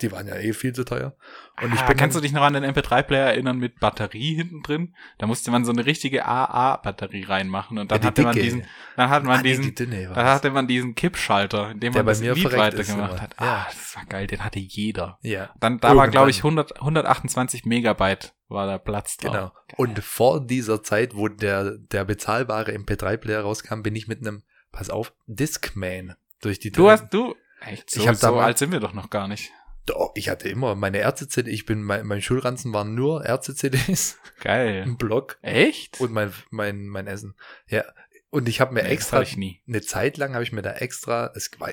Die waren ja eh viel zu teuer. Und ich ah, bin kannst du dich noch an den MP3-Player erinnern mit Batterie hinten drin? Da musste man so eine richtige AA-Batterie reinmachen und dann Ja, hatte man dicke. diesen, dann hat man ah, nee, diesen, die dünne dann hatte man diesen Kippschalter, in dem Der man das mir Lied weitergemacht hat. Ah, das war geil, den hatte jeder. Ja, Dann, da war, glaube ich, Irgendwann. 100, 128 Megabyte war der Platz drauf. genau. Und vor dieser Zeit, wo der, der bezahlbare MP3-Player rauskam, bin ich mit einem, pass auf, Discman durch die Du hast, du, echt, so, Ich hab so damals- alt sind wir doch noch gar nicht. Doch, ich hatte immer meine Ärzte-CD, ich bin, mein, mein Schulranzen waren nur Ärzte-CDs, Geil. ein Block Echt? und mein, mein, mein Essen. Ja, Und ich habe mir Nee, extra, hab ich nie. eine Zeit lang habe ich mir da extra, es war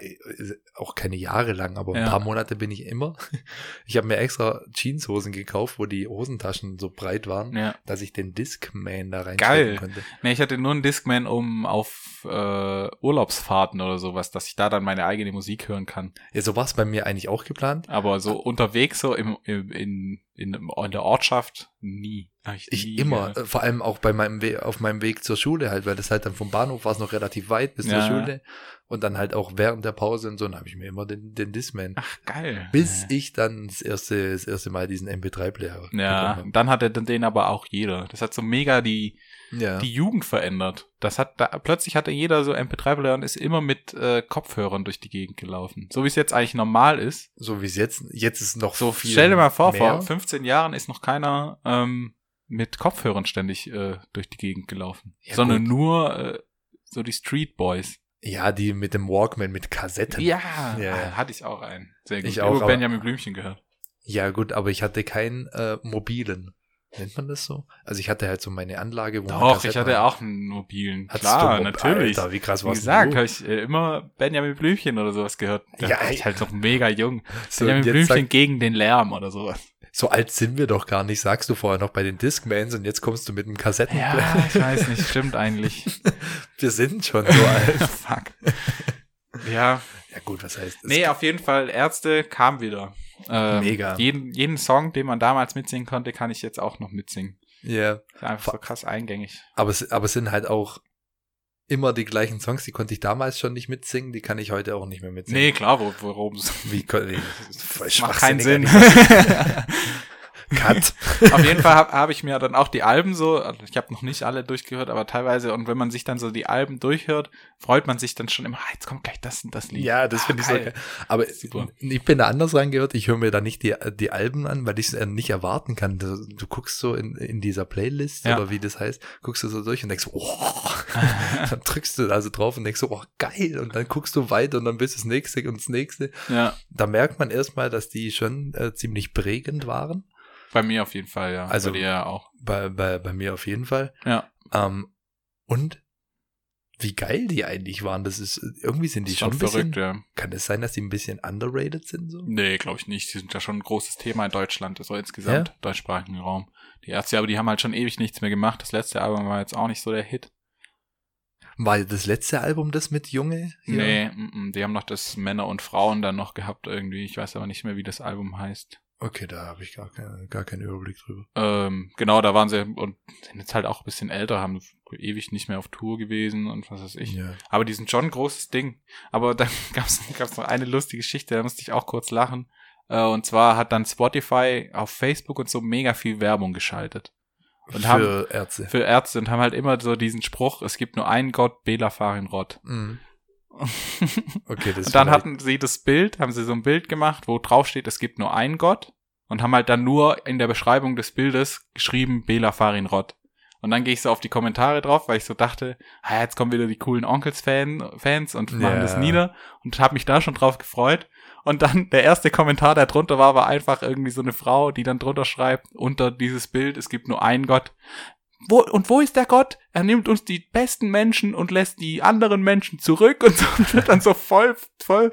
auch keine Jahre lang, aber ein Ja. paar Monate bin ich immer. Ich habe mir extra Jeanshosen gekauft, wo die Hosentaschen so breit waren, Ja. dass ich den Discman da reinstecken konnte. Nee, ich hatte nur einen Discman, um auf äh, Urlaubsfahrten oder sowas, dass ich da dann meine eigene Musik hören kann. Ja, so war es bei mir eigentlich auch geplant. Aber so unterwegs, so im, im, in, in, in der Ortschaft, nie. Ich Ich nie immer, gehört. äh, vor allem auch bei meinem We auf meinem Weg zur Schule halt, weil das halt dann vom Bahnhof war es noch relativ weit bis zur Ja. Schule und dann halt auch während der Pause und so, dann habe ich mir immer den, den Discman, Ach, geil. bis ja. ich dann das erste, das erste Mal diesen MP3-Player Ja, dann hatte den aber auch jeder. Das hat so mega die, ja. die Jugend verändert. Das hat da, plötzlich hatte jeder so MP3-Player und ist immer mit äh, Kopfhörern durch die Gegend gelaufen. So wie es jetzt eigentlich normal ist. so wie es jetzt, jetzt ist noch So, viel stell dir mal vor, mehr. vor 15 Jahren ist noch keiner ähm, mit Kopfhörern ständig äh, durch die Gegend gelaufen. Ja, sondern gut. nur äh, so die Street Boys. Ja, die mit dem Walkman mit Kassetten. Ja, Ja, ah, hatte ich auch einen. Sehr gut. Ich auch, Benjamin Blümchen gehört. Ja, gut, aber ich hatte keinen äh, mobilen. Nennt man das so? Also ich hatte halt so meine Anlage, wo man Doch, ich hatte auch einen mobilen. Klar, natürlich. Alter, wie krass Wie war's gesagt, denn habe ich äh, immer Benjamin Blümchen oder sowas gehört. Da Ja, war ich halt noch mega jung. so, Benjamin Blümchen sag, gegen den Lärm oder sowas. so alt sind wir doch gar nicht, sagst du vorher noch bei den Discmans und jetzt kommst du mit einem Kassetten. Ja, ich weiß nicht, stimmt eigentlich. Wir sind schon so alt. Fuck. Ja, Ja gut, was heißt das? nee, auf jeden Fall, Ärzte kam wieder. Ähm, Mega. Jeden, jeden Song, den man damals mitsingen konnte, kann ich jetzt auch noch mitsingen. Ja, Ist einfach so krass eingängig. aber es, aber es sind halt auch immer die gleichen Songs, die konnte ich damals schon nicht mitsingen, die kann ich heute auch nicht mehr mitsingen. Nee, klar, wo, Wie, kon- wie das macht keinen Sinn. Cut. Auf jeden Fall habe hab ich mir dann auch die Alben so, also ich habe noch nicht alle durchgehört, aber teilweise, und wenn man sich dann so die Alben durchhört, freut man sich dann schon immer, ah, jetzt kommt gleich das und das Lied. Ja, das Ah, finde ich so geil. Aber Super. ich bin da anders reingehört. Ich höre mir da nicht die, die Alben an, weil ich es äh, nicht erwarten kann. Du, du guckst so in, in dieser Playlist Ja. oder wie das heißt, guckst du so durch und denkst, oh, dann drückst du da so drauf und denkst so, oh, geil. Und dann guckst du weiter und dann bis das nächste und das nächste. Ja, Da merkt man erstmal, dass die schon äh, ziemlich prägend waren. Bei mir auf jeden Fall, ja. Also- bei dir ja auch. Bei, bei, bei mir auf jeden Fall. Ja. Ähm, und wie geil die eigentlich waren. Das ist, irgendwie sind die Ist schon ein bisschen, verrückt, ja. kann es sein, dass die ein bisschen underrated sind so? Nee, glaube ich nicht. Die sind ja schon ein großes Thema in Deutschland, so insgesamt, deutschsprachigen Raum. Die Ärzte, aber die haben halt schon ewig nichts mehr gemacht. Das letzte Album war jetzt auch nicht so der Hit. War das letzte Album das mit Junge? hier? Nee, mm, mm, die haben noch das Männer und Frauen dann noch gehabt irgendwie. Ich weiß aber nicht mehr, wie das Album heißt. Okay, da habe ich gar, keine, gar keinen Überblick drüber. Ähm, genau, da waren sie und sind jetzt halt auch ein bisschen älter, haben ewig nicht mehr auf Tour gewesen und was weiß ich. Ja. Aber die sind schon ein großes Ding. Aber dann gab's gab's noch eine lustige Geschichte, da musste ich auch kurz lachen. Äh, und zwar hat dann Spotify auf Facebook und so mega viel Werbung geschaltet. Und Für haben- Ärzte. Für Ärzte und haben halt immer so diesen Spruch, es gibt nur einen Gott, Bela Farin Rott. Mhm. Okay, das und dann hatten sie das Bild, haben sie so ein Bild gemacht, wo drauf steht, es gibt nur einen Gott und haben halt dann nur in der Beschreibung des Bildes geschrieben, Bela Farin Rott. Und dann gehe ich so auf die Kommentare drauf, weil ich so dachte, ah, jetzt kommen wieder die coolen Onkels-Fan- Fans und machen Ja. das nieder und habe mich da schon drauf gefreut. Und dann der erste Kommentar, der drunter war, war einfach irgendwie so eine Frau, die dann drunter schreibt, unter dieses Bild, es gibt nur einen Gott. Wo, und wo ist der Gott? Er nimmt uns die besten Menschen und lässt die anderen Menschen zurück und so und wird dann so voll, voll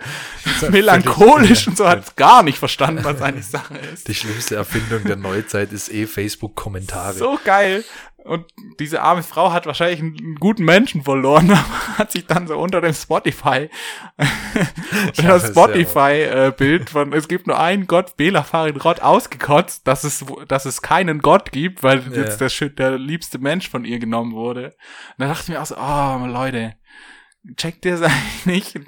melancholisch und so hat gar nicht verstanden, was eigentlich Sache ist. Die schlimmste Erfindung der Neuzeit ist eh Facebook-Kommentare. So geil. Und diese arme Frau hat wahrscheinlich einen, guten Menschen verloren, aber hat sich dann so unter dem Spotify, das Spotify-Bild von es gibt nur einen Gott, Bela Farin Rott, ausgekotzt, dass es, dass es keinen Gott gibt, weil Ja. jetzt der, der liebste Mensch von ihr genommen wurde. Und da dachte ich mir auch so, oh Leute, checkt ihr es eigentlich nicht?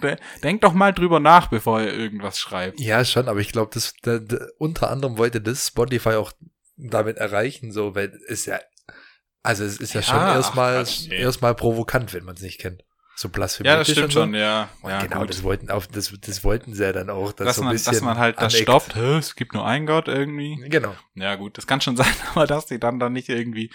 Denkt doch mal drüber nach, bevor ihr irgendwas schreibt. Ja, schon, aber ich glaube, das da, da, unter anderem wollte das Spotify auch damit erreichen, so, weil es ja, also es ist ja, Ja, schon ach erstmal nee. erstmal provokant, wenn man es nicht kennt. So blasphemisch. Ja, das stimmt schon, ja. Und ja genau, gut. das wollten auch, das, das wollten sie ja dann auch, dass, dass, so ein man, bisschen dass man halt das aneckt. stoppt. Hä, es gibt nur einen Gott irgendwie. Genau. Ja, gut, das kann schon sein, aber dass die dann dann nicht irgendwie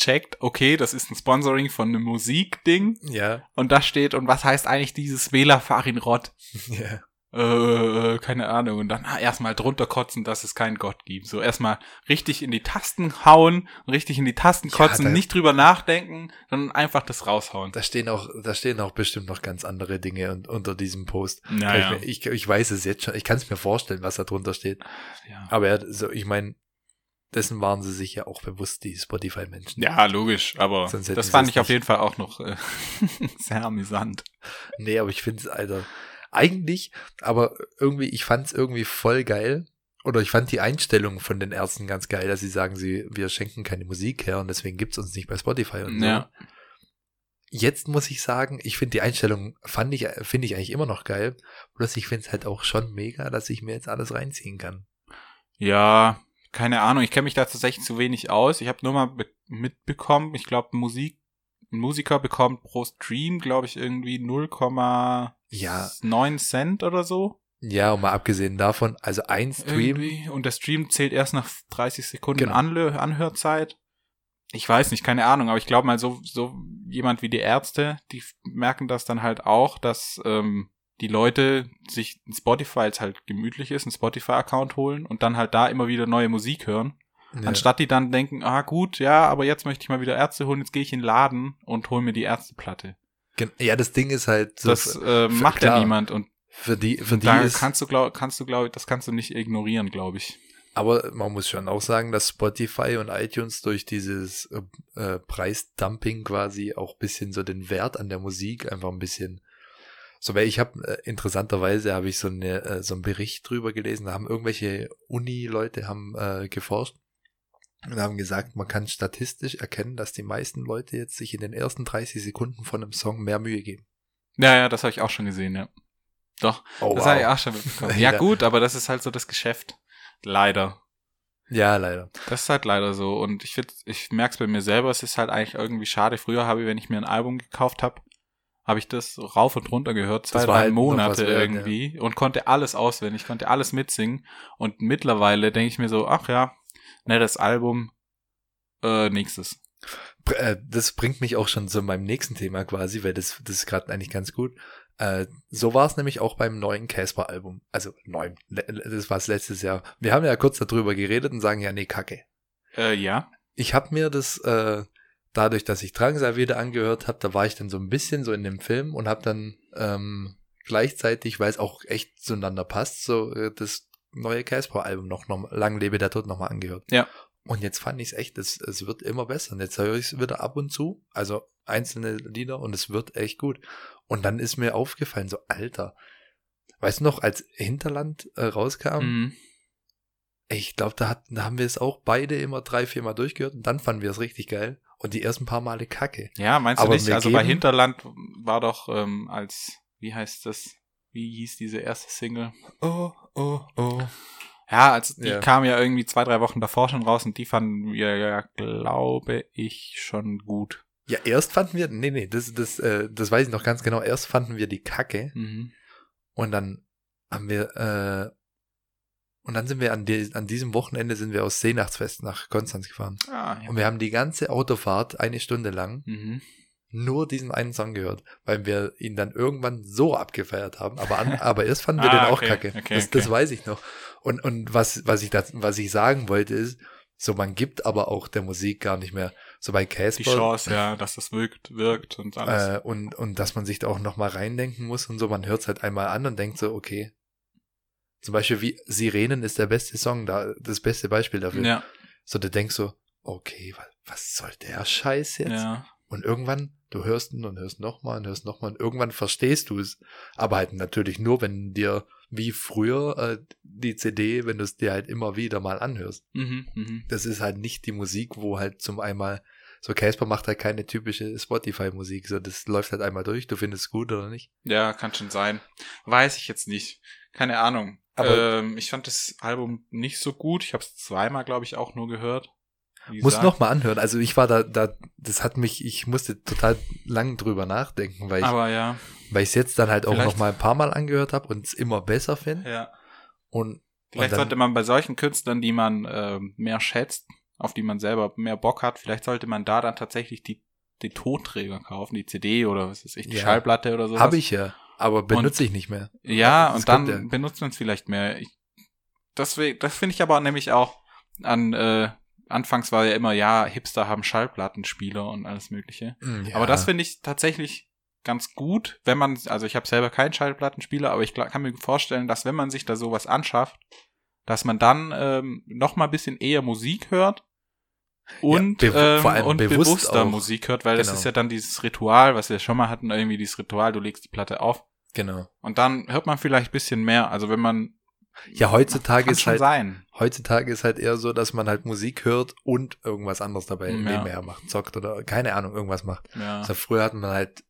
checkt, okay, das ist ein Sponsoring von einem Musikding Ja, und da steht, und was heißt eigentlich dieses Wähler Farin Rott? ja. äh, keine Ahnung, und dann ah, erstmal drunter kotzen, dass es keinen Gott gibt. So erstmal richtig in die Tasten hauen, richtig in die Tasten Ja, kotzen, da- nicht drüber nachdenken, sondern einfach das raushauen. Da stehen auch, da stehen auch bestimmt noch ganz andere Dinge un unter diesem Post. Naja. Ich, ich, ich weiß es jetzt schon. Ich kann es mir vorstellen, was da drunter steht. Ja. Aber er, so, ich meine, dessen waren sie sich ja auch bewusst, die Spotify-Menschen. Ja, logisch, aber das fand ich auf jeden Fall auch noch äh, sehr amüsant. Nee, aber ich finde es, Alter, eigentlich, aber irgendwie, ich fand es irgendwie voll geil. Oder ich fand die Einstellung von den Ärzten ganz geil, dass sie sagen, sie, wir schenken keine Musik her und deswegen gibt's uns nicht bei Spotify und so. Ja. Jetzt muss ich sagen, ich finde die Einstellung, fand ich, finde ich eigentlich immer noch geil. Bloß ich finde es halt auch schon mega, dass ich mir jetzt alles reinziehen kann. Ja, keine Ahnung, ich kenne mich da tatsächlich zu wenig aus. Ich habe nur mal be- mitbekommen, ich glaube, Musik, ein Musiker bekommt pro Stream, glaube ich, irgendwie 0,9 Ja. Cent oder so. Ja, und mal abgesehen davon, also ein Stream, Irgendwie. Und der Stream zählt erst nach 30 Sekunden Genau. Anlö Anhörzeit. Ich weiß nicht, keine Ahnung, aber ich glaube mal, so, so jemand wie die Ärzte, die merken das dann halt auch, dass ähm, die Leute sich ein Spotify, weil es halt gemütlich ist, einen Spotify-Account holen und dann halt da immer wieder neue Musik hören. ja, Anstatt die dann denken, ah gut, ja, aber jetzt möchte ich mal wieder Ärzte holen, jetzt gehe ich in den Laden und hole mir die Ärzteplatte. ja, das Ding ist halt so das für, äh, macht ja klar. niemand und für die, für die da ist, kannst du glaub, kannst du glaube das kannst du nicht ignorieren, glaube ich. aber man muss schon auch sagen, dass Spotify und iTunes durch dieses äh, äh, Preisdumping quasi auch bisschen so den Wert an der Musik einfach ein bisschen so, weil ich habe äh, interessanterweise habe ich so eine äh, so einen Bericht drüber gelesen, da haben irgendwelche Uni-Leute haben äh, geforscht und haben gesagt, man kann statistisch erkennen, dass die meisten Leute jetzt sich in den ersten 30 Sekunden von einem Song mehr Mühe geben. Ja, ja, das habe ich auch schon gesehen, ja. Doch, Oh, das habe ich auch schon mitbekommen. Ja, Ja. gut, aber das ist halt so das Geschäft. Leider. Ja, leider. Das ist halt leider so. Und ich find, ich merke es bei mir selber, es ist halt eigentlich irgendwie schade. Früher habe ich, wenn ich mir ein Album gekauft habe, habe ich das rauf und runter gehört, zwei, Das drei halt Monate wert, irgendwie und konnte alles auswendig, konnte alles mitsingen. Und mittlerweile denke ich mir so, ach ja, nettes Album, äh, nächstes. Äh, Das bringt mich auch schon zu meinem nächsten Thema quasi, weil das, das ist gerade eigentlich ganz gut. Äh, so war es nämlich auch beim neuen Casper-Album. Also neu, le- das war es letztes Jahr. Wir haben ja kurz darüber geredet und sagen ja, nee, kacke. Äh, ja. Ich habe mir das, äh, dadurch, dass ich Drangsal wieder angehört habe, da war ich dann so ein bisschen so in dem Film und habe dann ähm, gleichzeitig, weil es auch echt zueinander passt, so äh, das neue Casper-Album noch, noch Lang lebe der Tod nochmal angehört. Ja. Und jetzt fand ich es echt, es, es wird immer besser. Und jetzt höre ich es wieder ab und zu, also einzelne Lieder und es wird echt gut. Und dann ist mir aufgefallen, so Alter, weißt du noch, als Hinterland äh, rauskam, Mhm. ich glaube, da, hat- da haben wir es auch beide immer drei, vier Mal durchgehört und dann fanden wir es richtig geil. Und die ersten paar Male kacke. Ja, meinst du Aber nicht? wir Also bei Hinterland war doch ähm, als, wie heißt das? Wie hieß diese erste Single? Oh, oh, oh. Ja, also die Ja. kam ja irgendwie zwei, drei Wochen davor schon raus und die fanden wir ja, glaube ich, schon gut. Ja, erst fanden wir, nee, nee, das, das, äh, das weiß ich noch ganz genau. Erst fanden wir die kacke Mhm. und dann haben wir, äh, und dann sind wir an, die, an diesem Wochenende sind wir aus Seenachtsfest nach Konstanz gefahren. Ah, ja. Und wir haben die ganze Autofahrt eine Stunde lang Mhm. nur diesen einen Song gehört, weil wir ihn dann irgendwann so abgefeiert haben. Aber, an, aber erst fanden wir Ah, den auch okay, kacke. okay, das, okay. das weiß ich noch. Und, und was, was, ich das, was ich sagen wollte ist, so man gibt aber auch der Musik gar nicht mehr so bei Die Casper Chance, ja, dass das wirkt, wirkt und alles. äh, und, und dass man sich da auch nochmal reindenken muss und so. Man hört es halt einmal an und denkt so, okay. Zum Beispiel wie Sirenen ist der beste Song da, das beste Beispiel dafür. ja, So, du denkst so, okay, was, was soll der Scheiß jetzt? ja. Und irgendwann, du hörst ihn und hörst nochmal und hörst nochmal und irgendwann verstehst du es. Aber halt natürlich nur, wenn dir wie früher äh, die CD, wenn du es dir halt immer wieder mal anhörst. Mhm, mhm. Das ist halt nicht die Musik, wo halt zum einmal, so Casper macht halt keine typische Spotify-Musik. So, das läuft halt einmal durch, du findest es gut oder nicht. Ja, kann schon sein. Weiß ich jetzt nicht. Keine Ahnung. Aber- ähm, ich fand das Album nicht so gut. Ich habe es zweimal, glaube ich, auch nur gehört. Muss noch mal anhören. Also ich war da, da, das hat mich, ich musste total lang drüber nachdenken, weil ich, Aber ja, weil ich es jetzt dann halt auch Vielleicht- noch mal ein paar Mal angehört habe und es immer besser finde. ja. Und Vielleicht und dann- sollte man bei solchen Künstlern, die man ähm, mehr schätzt, auf die man selber mehr Bock hat, vielleicht sollte man da dann tatsächlich die, die Tonträger kaufen, die CD oder was weiß ich, die Ja. Schallplatte oder so. Habe ich ja. Aber benutze ich nicht mehr. Ja, Das und dann ja. benutzt man es vielleicht mehr. Ich, das we- das finde ich aber nämlich auch an, äh, anfangs war ja immer, ja, Hipster haben Schallplattenspieler und alles mögliche. Mm, Ja. Aber das finde ich tatsächlich ganz gut, wenn man, also ich habe selber keinen Schallplattenspieler, aber ich kann mir vorstellen, dass wenn man sich da sowas anschafft, dass man dann ähm, noch mal ein bisschen eher Musik hört und, bewu- ähm, vor allem und bewusst bewusster auch. Musik hört, weil das Genau. ist ja dann dieses Ritual, was wir schon mal hatten, irgendwie dieses Ritual, du legst die Platte auf Genau. und dann hört man vielleicht ein bisschen mehr. Also wenn man Ja, heutzutage ist halt, sein. heutzutage ist halt eher so, dass man halt Musik hört und irgendwas anderes dabei Ja. nebenher macht, zockt oder keine Ahnung, irgendwas macht. Ja. Also früher hatten man halt,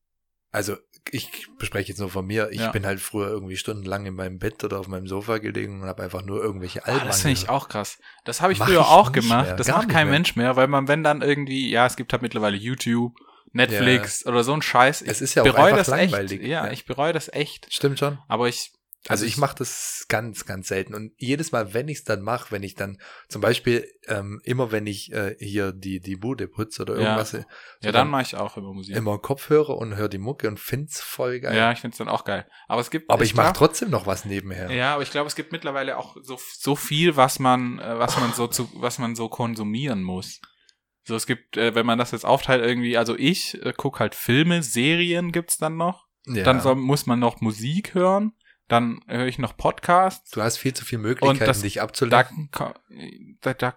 also ich bespreche jetzt nur von mir, ich Ja. bin halt früher irgendwie stundenlang in meinem Bett oder auf meinem Sofa gelegen und habe einfach nur irgendwelche Alben Ah, das finde ich auch krass. Das habe ich Mach früher ich auch gemacht. mehr, das macht kein mehr. Mensch mehr, weil man, wenn dann irgendwie, ja, es gibt halt mittlerweile YouTube, Netflix oder so ein Scheiß. Ich Es ist ja auch bereue einfach das langweilig. echt. Ja, Ja. ich bereue das echt. Stimmt schon. Aber ich. Also ich mache das ganz, ganz selten. Und jedes Mal, wenn ich es dann mache, wenn ich dann zum Beispiel ähm, immer, wenn ich äh, hier die, die Bude putze oder Ja. irgendwas, äh, so Ja, dann mache ich auch immer Musik. immer Kopfhörer und höre die Mucke und find's voll geil. Ja, ich finde es dann auch geil. Aber es gibt. Aber ich, mache glaub- trotzdem noch was nebenher. Ja, aber ich glaube, es gibt mittlerweile auch so, so viel, was man, äh, was man so zu, was man so konsumieren muss. So, es gibt, äh, wenn man das jetzt aufteilt, irgendwie, also ich äh, guck halt Filme, Serien gibt's dann noch. Ja. Dann soll, muss man noch Musik hören. Dann höre ich noch Podcasts. du hast viel zu viele Möglichkeiten, das- dich Da, abzulenken. ko- da, da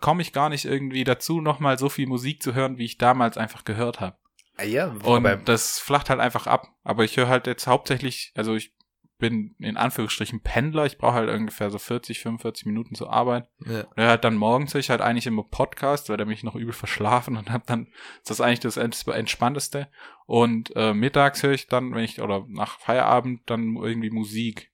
komme ich gar nicht irgendwie dazu, nochmal so viel Musik zu hören, wie ich damals einfach gehört habe. Ah, ja, Und das flacht halt einfach ab. Aber ich höre halt jetzt hauptsächlich, also ich bin in Anführungsstrichen Pendler. Ich brauche halt ungefähr so 40, 45 Minuten zur Arbeit. ja. Und halt dann morgens höre ich halt eigentlich immer Podcast, weil da bin ich noch übel verschlafen und hab dann, das ist eigentlich das Ents- Entspannteste. Und äh, mittags höre ich dann, wenn ich, oder nach Feierabend, dann irgendwie Musik.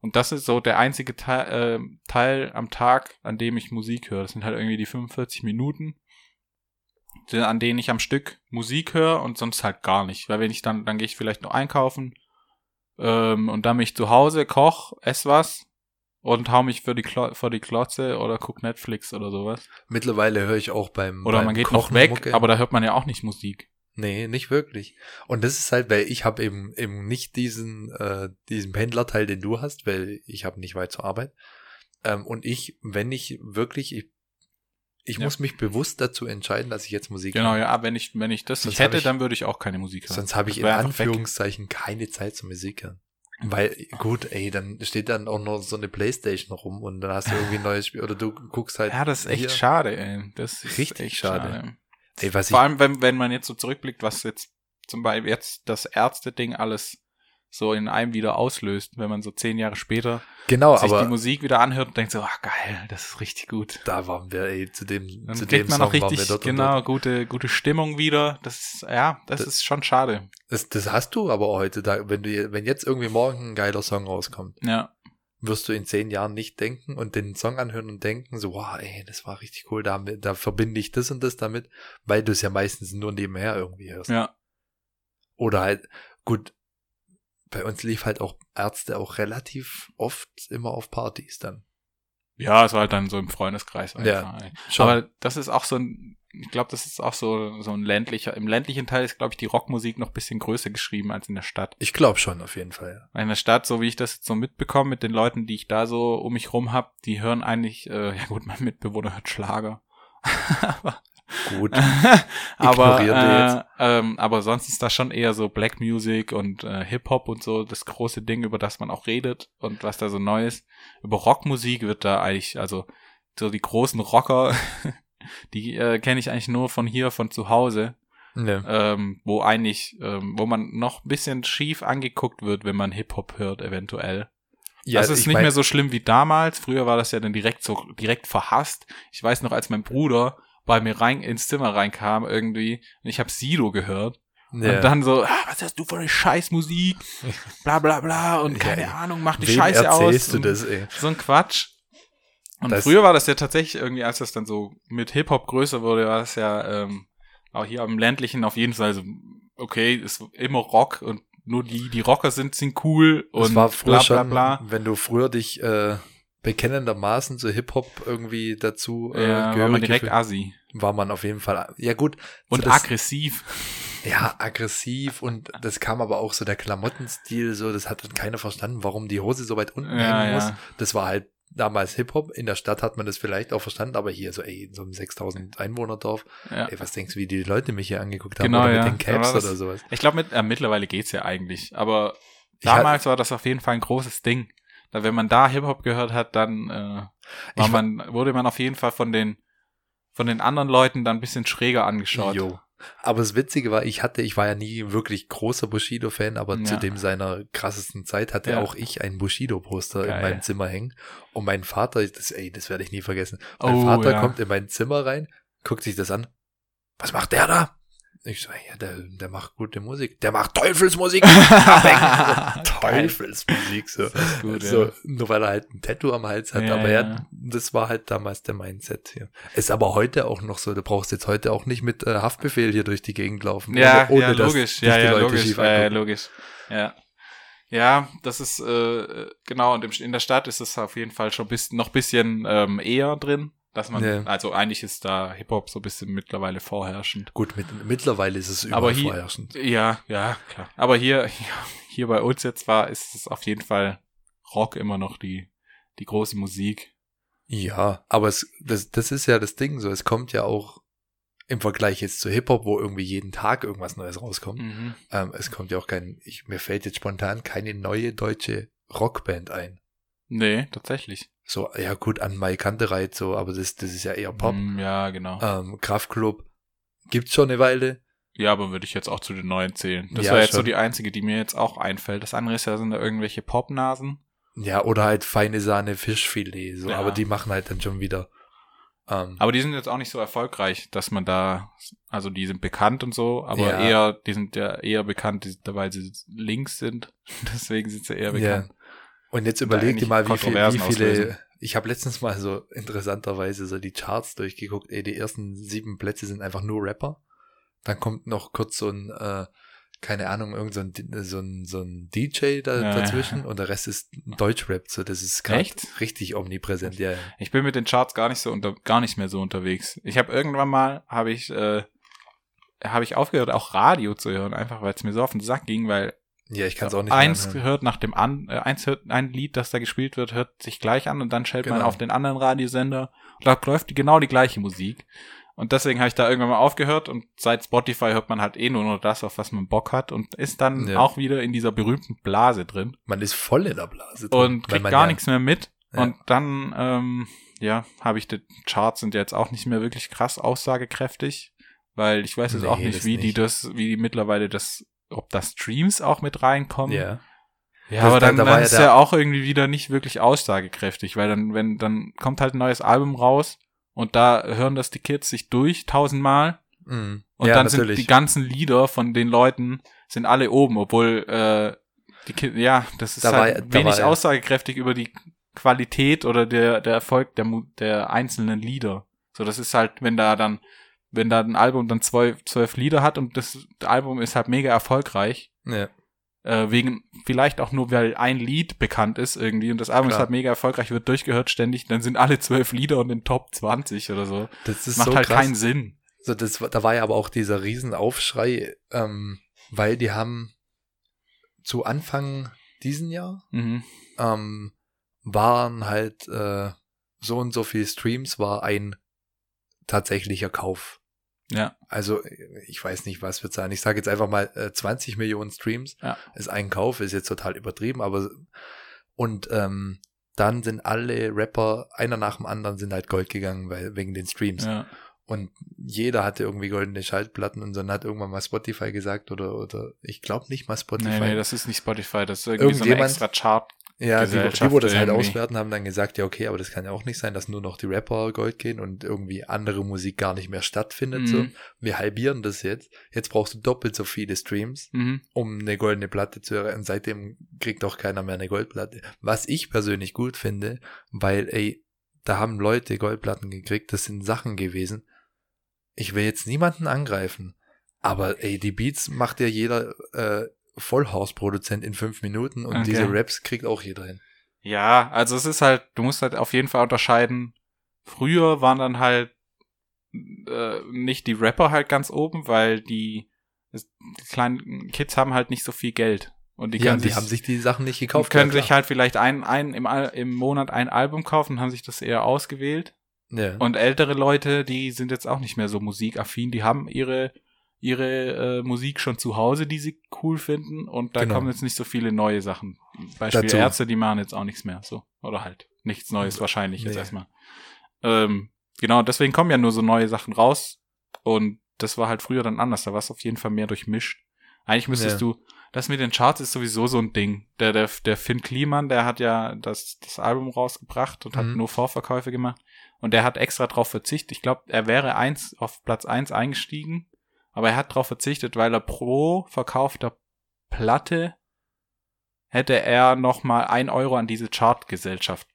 Und das ist so der einzige Teil, äh, Teil am Tag, an dem ich Musik höre. Das sind halt irgendwie die 45 Minuten, an denen ich am Stück Musik höre und sonst halt gar nicht. Weil wenn ich dann, dann gehe ich vielleicht noch einkaufen ähm, und dann bin ich zu Hause, koch, ess was und hau mich für die, Klo vor die Klotze oder guck Netflix oder sowas. Mittlerweile höre ich auch beim Oder beim man geht noch Kochen weg, Mucke. aber da hört man ja auch nicht Musik. Nee, nicht wirklich. Und das ist halt, weil ich habe eben eben nicht diesen äh, diesen Pendlerteil, den du hast, weil ich habe nicht weit zur Arbeit. Ähm, und ich, wenn ich wirklich, ich, ich Ja. muss mich bewusst dazu entscheiden, dass ich jetzt Musik Genau, höre. ja, wenn ich, wenn ich das Sonst nicht hätte, ich- dann würde ich auch keine Musik hören. Sonst habe ich in einfach weg. Anführungszeichen keine Zeit zum Musik hören. Weil, gut, ey, dann steht dann auch noch so eine Playstation rum und dann hast du irgendwie ein neues Spiel oder du guckst halt. Ja, das ist echt hier. schade, ey. Das ist Richtig echt schade. schade. Ey, was Vor allem, wenn, wenn man jetzt so zurückblickt, was jetzt zum Beispiel jetzt das Ärzte-Ding alles so in einem wieder auslöst, wenn man so zehn Jahre später genau, sich die Musik wieder anhört und denkt so, ach geil, das ist richtig gut. da waren wir, ey, zu dem, Dann zu kriegt dem man Song wir richtig, dort genau, dort. gute, gute Stimmung wieder. Das ist, ja, das, Das- ist schon schade. Das, das hast du aber heute, da, wenn du, wenn jetzt irgendwie morgen ein geiler Song rauskommt, Ja, wirst du in zehn Jahren nicht denken und den Song anhören und denken, so, wow, ey, das war richtig cool, da, da verbinde ich das und das damit, weil du es ja meistens nur nebenher irgendwie hörst. ja, Oder halt, gut, bei uns lief halt auch Ärzte auch relativ oft immer auf Partys dann. ja, es war halt dann so im Freundeskreis Ja, einfach. ey. Schon. Aber das ist auch so ein, ich glaube, das ist auch so, so ein ländlicher, im ländlichen Teil ist, glaube ich, die Rockmusik noch ein bisschen größer geschrieben als in der Stadt. ich glaube schon, auf jeden Fall. In der Stadt, so wie ich das jetzt so mitbekomme, mit den Leuten, die ich da so um mich rum hab, die hören eigentlich, äh, ja gut, mein Mitbewohner hört Schlager. aber Gut. aber, äh, ähm, aber sonst ist da schon eher so Black Music und äh, Hip-Hop und so das große Ding, über das man auch redet und was da so neu ist. Über Rockmusik wird da eigentlich, also so die großen Rocker, die äh, kenne ich eigentlich nur von hier, von zu Hause Ja. ähm, wo eigentlich, ähm, wo man noch ein bisschen schief angeguckt wird, wenn man Hip-Hop hört, eventuell. ja, das ist ich nicht mein- mehr so schlimm wie damals. Früher war das ja dann direkt so, direkt verhasst. Ich weiß noch, als mein Bruder bei mir rein ins Zimmer reinkam irgendwie und ich habe Sido gehört Ja. und dann so, ah, was hast du für eine Scheißmusik? Bla bla bla und Ja, keine ey. Ahnung, mach die Wem Scheiße aus. du das, ey? So ein Quatsch. Und Das- früher war das ja tatsächlich irgendwie, als das dann so mit Hip-Hop größer wurde, war das ja ähm, auch hier am ländlichen auf jeden Fall so, okay, ist immer Rock und nur die, die Rocker sind, sind cool und war früher bla bla schon, bla. wenn du früher dich äh, bekennendermaßen zu Hip-Hop irgendwie dazu äh, Ja, war man gehörig direkt gefühlt- assi. War man auf jeden Fall, ja gut. Und das, aggressiv. ja, aggressiv und das kam aber auch so der Klamottenstil, so, das hat dann keiner verstanden, warum die Hose so weit unten Ja, hängen muss. ja. Das war halt damals Hip-Hop. In der Stadt hat man das vielleicht auch verstanden, aber hier so, ey, in so einem 6000 Einwohner-Dorf, Ja. ey, was denkst du, wie die Leute mich hier angeguckt haben? Genau, oder mit ja. den Caps das- oder sowas. Ich glaube, mit, äh, mittlerweile geht's ja eigentlich. Aber damals war das auf jeden Fall ein großes Ding. Da, wenn man da Hip-Hop gehört hat, dann äh, war man, wurde man auf jeden Fall von den, von den anderen Leuten dann ein bisschen schräger angeschaut. Jo. Aber das Witzige war, ich hatte, ich war ja nie wirklich großer Bushido-Fan, aber Ja. zu dem seiner krassesten Zeit hatte Ja. auch ich ein Bushido-Poster in meinem Zimmer hängen. Und mein Vater, das, ey, das werde ich nie vergessen. Mein Oh, Vater ja. kommt in mein Zimmer rein, guckt sich das an. Was macht der da? Ich so, ja, der, der macht gute Musik. Der macht Teufelsmusik. Teufelsmusik, so. Gut, so ja. Nur weil er halt ein Tattoo am Hals hat. Ja, aber ja. ja, das war halt damals der Mindset hier. Ist aber heute auch noch so. Du brauchst jetzt heute auch nicht mit äh, Haftbefehl hier durch die Gegend laufen. Ja, ohne, ja, ohne dass logisch. Ja, ja, logisch. Ja, ja, logisch. Ja. Ja, das ist, äh, genau, und in der Stadt ist es auf jeden Fall schon bis, noch bisschen ähm, eher drin, dass man, Ja. also eigentlich ist da Hip-Hop so ein bisschen mittlerweile vorherrschend. Gut, mit, mittlerweile ist es überall Aber hier- vorherrschend. Ja, ja, klar. Aber hier, hier, bei uns jetzt war, ist es auf jeden Fall Rock immer noch die, die große Musik. Ja, aber es, das, das ist ja das Ding so. Es kommt ja auch im Vergleich jetzt zu Hip-Hop, wo irgendwie jeden Tag irgendwas Neues rauskommt. Mhm. Ähm, es kommt ja auch kein, ich, mir fällt jetzt spontan keine neue deutsche Rockband ein. Nee, tatsächlich. So, ja gut, an Mai Kantereit so, aber das, das ist ja eher Pop. Mm, Ja, genau. Ähm, Kraftklub gibt's schon eine Weile. Ja, aber würde ich jetzt auch zu den neuen zählen. Das Ja, wäre jetzt so schon. die einzige, die mir jetzt auch einfällt. Das andere ist ja, sind da irgendwelche Popnasen. Ja, oder halt feine Sahne Fischfilet, so, Ja. aber die machen halt dann schon wieder. Ähm, Aber die sind jetzt auch nicht so erfolgreich, dass man da, also die sind bekannt und so, aber Ja. eher, die sind ja eher bekannt, weil sie links sind. Deswegen sind sie eher bekannt. Und jetzt überleg dir mal, wie, viel, wie viele. auslösen. Ich habe letztens mal so interessanterweise so die Charts durchgeguckt. Ey, die ersten sieben Plätze sind einfach nur Rapper. Dann kommt noch kurz so ein, äh, keine Ahnung, irgend so ein, so ein, so ein DJ da, Ja, dazwischen und der Rest ist Deutschrap. So, das ist Echt? richtig omnipräsent. Ja, ja. Ich bin mit den Charts gar nicht so unter, gar nicht mehr so unterwegs. Ich habe irgendwann mal, habe ich, äh, habe ich aufgehört, auch Radio zu hören, einfach weil es mir so auf den Sack ging, weil ja ich kann es auch nicht eins anhören. hört nach dem an, äh, eins hört ein Lied, das da gespielt wird, hört sich gleich an und dann schaltet man Genau. auf den anderen Radiosender und da läuft die, genau die gleiche Musik. Und deswegen habe ich da irgendwann mal aufgehört und seit Spotify hört man halt eh nur noch das, auf was man Bock hat und ist dann Ja. auch wieder in dieser berühmten Blase drin Man ist voll in der Blase. drin, und kriegt man gar ja- nichts mehr mit. Ja. Und dann, ähm, ja, habe ich die Charts sind jetzt auch nicht mehr wirklich krass aussagekräftig, weil ich weiß jetzt Nee, auch nicht, wie die nicht. das, wie die mittlerweile das, ob da Streams auch mit reinkommen. Ja. Ja, Das- aber da- dann, da dann war ja ist der- ja auch irgendwie wieder nicht wirklich aussagekräftig, weil dann, wenn, dann kommt halt ein neues Album raus und da hören das die Kids sich durch tausendmal Mhm. und ja, dann natürlich. sind die ganzen Lieder von den Leuten sind alle oben, obwohl äh, die Kids, ja, das ist Da war halt ja- da wenig war ja- aussagekräftig über die Qualität oder der, der Erfolg der, der einzelnen Lieder. So, das ist halt, wenn da dann, wenn da ein Album dann zwölf, zwölf Lieder hat und das Album ist halt mega erfolgreich, ja. äh, wegen, vielleicht auch nur, weil ein Lied bekannt ist irgendwie und das Album ist Klar. halt mega erfolgreich, wird durchgehört ständig, dann sind alle zwölf Lieder und in Top 20 oder so. Das ist Macht so halt krass. keinen Sinn. So, das, da war ja aber auch dieser Riesenaufschrei, ähm, weil die haben zu Anfang diesen Jahr Mhm. ähm, waren halt äh, so und so viel Streams war ein tatsächlicher Kauf. Ja. Also ich weiß nicht, was wird sein. Ich sage jetzt einfach mal äh, 20 Millionen Streams Ja. ist ein Kauf, ist jetzt total übertrieben, aber und ähm, dann sind alle Rapper einer nach dem anderen sind halt Gold gegangen, weil wegen den Streams. Ja. Und jeder hatte irgendwie goldene Schaltplatten und dann hat irgendwann mal Spotify gesagt oder oder ich glaube nicht mal Spotify. Nee, nee, das ist nicht Spotify, das ist irgendwie so eine Irgendjemand- extra Chart. Ja, die, die, wo das halt irgendwie. auswerten, haben dann gesagt, ja okay, aber das kann ja auch nicht sein, dass nur noch die Rapper Gold gehen und irgendwie andere Musik gar nicht mehr stattfindet. So, Mhm. wir halbieren das jetzt. Jetzt brauchst du doppelt so viele Streams, Mhm. um eine goldene Platte zu erreichen. Seitdem kriegt auch keiner mehr eine Goldplatte. Was ich persönlich gut finde, weil ey, da haben Leute Goldplatten gekriegt. Das sind Sachen gewesen. Ich will jetzt niemanden angreifen, aber ey, die Beats macht ja jeder äh, Vollhausproduzent in fünf Minuten und Okay. diese Raps kriegt auch jeder hin. Ja, also es ist halt, du musst halt auf jeden Fall unterscheiden. Früher waren dann halt äh, nicht die Rapper halt ganz oben, weil die die kleinen Kids haben halt nicht so viel Geld. Und die, ja, können die sich, haben sich die Sachen nicht die gekauft. können ja, sich halt vielleicht ein, ein, im, im Monat ein Album kaufen und haben sich das eher ausgewählt. ja. Und ältere Leute, die sind jetzt auch nicht mehr so musikaffin, die haben ihre ihre äh, Musik schon zu Hause, die sie cool finden und da Genau. kommen jetzt nicht so viele neue Sachen. Beispiel Dazu. Ärzte, die machen jetzt auch nichts mehr, so oder halt nichts Neues wahrscheinlich jetzt Nee. erstmal. Ähm, genau, deswegen kommen ja nur so neue Sachen raus und das war halt früher dann anders, da war es auf jeden Fall mehr durchmischt. Eigentlich müsstest Ja. du, das mit den Charts ist sowieso so ein Ding. Der, der, der Finn Kliman, der hat ja das, das Album rausgebracht und hat Mhm. nur Vorverkäufe gemacht. Und der hat extra drauf verzichtet. Ich glaube, er wäre eins auf Platz eins eingestiegen, aber er hat drauf verzichtet, weil er pro verkaufter Platte hätte er noch mal ein Euro an diese Chartgesellschaft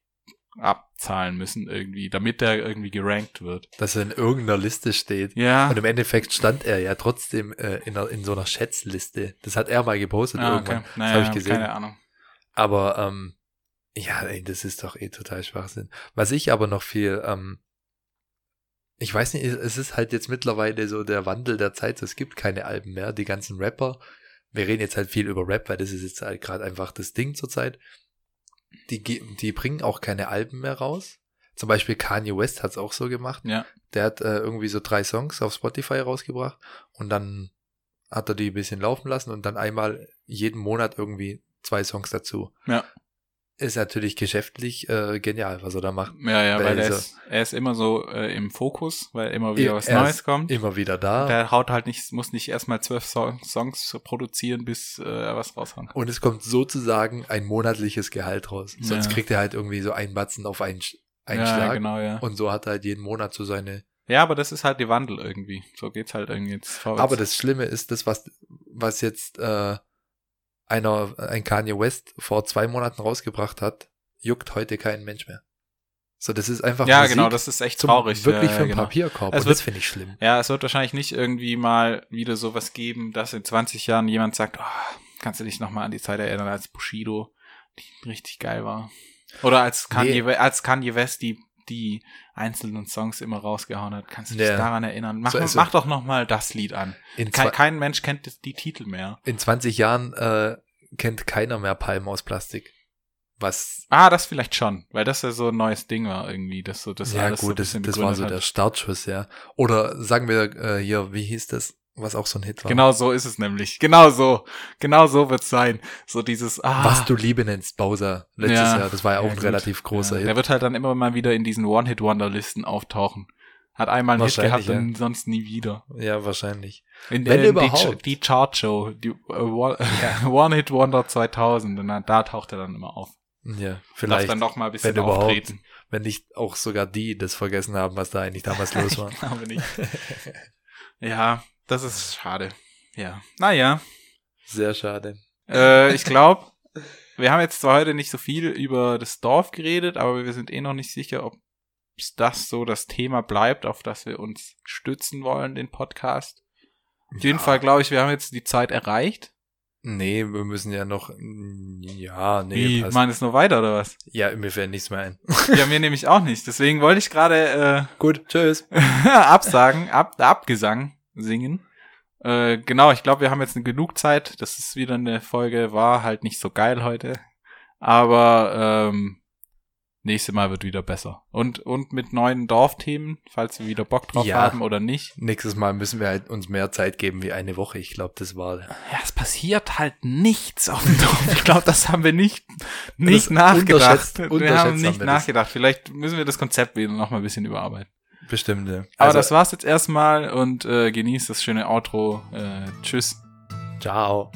abzahlen müssen irgendwie, damit er irgendwie gerankt wird. Dass er in irgendeiner Liste steht. Ja. Und im Endeffekt stand er ja trotzdem äh, in, einer, in so einer Schätzliste. Das hat er mal gepostet Ah, irgendwann. okay. Das Naja, habe ich gesehen. Keine Ahnung. Aber ähm, ja, ey, das ist doch eh total Schwachsinn. Was ich aber noch viel, ähm, ich weiß nicht, es ist halt jetzt mittlerweile so der Wandel der Zeit, es gibt keine Alben mehr, die ganzen Rapper. Wir reden jetzt halt viel über Rap, weil das ist jetzt halt gerade einfach das Ding zurzeit. Die, die bringen auch keine Alben mehr raus. Zum Beispiel Kanye West hat's auch so gemacht. Ja. Der hat äh, irgendwie so drei Songs auf Spotify rausgebracht und dann hat er die ein bisschen laufen lassen und dann einmal jeden Monat irgendwie zwei Songs dazu. Ja. Ist natürlich geschäftlich äh, genial, was er da macht. Ja, ja, weil, Weil er, ist, er ist immer so äh, im Fokus, weil immer wieder was Er Neues kommt. Immer wieder da. Der haut halt nicht, muss nicht erstmal zwölf so Songs produzieren, bis äh, er was raushaut. und es kommt sozusagen ein monatliches Gehalt raus. Sonst Ja. kriegt er halt irgendwie so einen Batzen auf einen, einen ja, Schlag. genau, ja. Und so hat er halt jeden Monat so seine. Ja, aber das ist halt die Wandel irgendwie. So geht's halt irgendwie jetzt vorwärts. Aber das Schlimme ist, das, was, was jetzt äh, einer, ein Kanye West vor zwei Monaten rausgebracht hat, juckt heute kein Mensch mehr. So, das ist einfach ja, Musik genau, das ist echt zum, traurig. wirklich ja, für einen genau. Papierkorb. Es und wird- das finde ich schlimm. Ja, es wird wahrscheinlich nicht irgendwie mal wieder sowas geben, dass in 20 Jahren jemand sagt, oh, kannst du dich noch mal an die Zeit erinnern, als Bushido die richtig geil war. Oder als Kanye, Nee. Als Kanye West die, die einzelnen Songs immer rausgehauen hat. Kannst du dich Ja. daran erinnern? Mach, So ist mach doch noch mal das Lied an. In, Kein, kein Mensch kennt das- die Titel mehr. in 20 Jahren äh, kennt keiner mehr Palmen aus Plastik. Was Ah, das vielleicht schon, weil das ja so ein neues Ding war irgendwie, das so das ja alles so gut, das, bisschen das war so hat. der Startschuss, ja. Oder sagen wir äh, hier, wie hieß das, was auch so ein Hit war? Genau so ist es nämlich. Genau so. Genau so wird's sein. So dieses, ah. Was du Liebe nennst, Bowser, letztes Ja. Jahr. Das war ja auch Ja, ein gut. relativ großer ja, Hit. Der wird halt dann immer mal wieder in diesen One-Hit-Wonder-Listen auftauchen. Hat einmal einen Hit gehabt und sonst nie wieder. Ja, wahrscheinlich. In, Wenn äh, überhaupt. Die, die Chart-Show, die äh, One- One-Hit-Wonder 2000, und dann, da taucht er dann immer auf. Ja, Darf vielleicht, dann noch mal ein bisschen wenn überhaupt. auftreten. wenn nicht auch sogar die das vergessen haben, was da eigentlich damals los war. Ich glaube nicht. ja, das ist schade. Ja. Naja. Sehr schade. Äh, ich glaube, wir haben jetzt zwar heute nicht so viel über das Dorf geredet, aber wir sind eh noch nicht sicher, ob das so das Thema bleibt, auf das wir uns stützen wollen, den Podcast. Auf jeden Ja. Fall glaube ich, wir haben jetzt die Zeit erreicht. Nee, wir müssen ja noch, ja, nee, Wie, passt. machen es nur weiter oder was? Ja, mir fällt nichts mehr ein. Ja, mir nämlich auch nicht. Deswegen wollte ich gerade Gut, tschüss. äh, Absagen, ab, Abgesang singen. Äh, genau, ich glaube, wir haben jetzt genug Zeit. Das ist wieder eine Folge, war halt nicht so geil heute. Aber ähm, nächste Mal wird wieder besser. Und, und mit neuen Dorfthemen, falls wir wieder Bock drauf Ja. haben oder nicht. Nächstes Mal müssen wir halt uns mehr Zeit geben wie eine Woche. Ich glaube, das war Ja, es passiert halt nichts auf dem Dorf. Ich glaube, das haben wir nicht, nicht Das nachgedacht. unterschätzt- wir unterschätzt haben haben nicht wir das. nachgedacht. Vielleicht müssen wir das Konzept wieder noch mal ein bisschen überarbeiten. Bestimmt. ne? Aber Also, das war's jetzt erstmal und äh, genießt das schöne Outro. Äh, tschüss. ciao.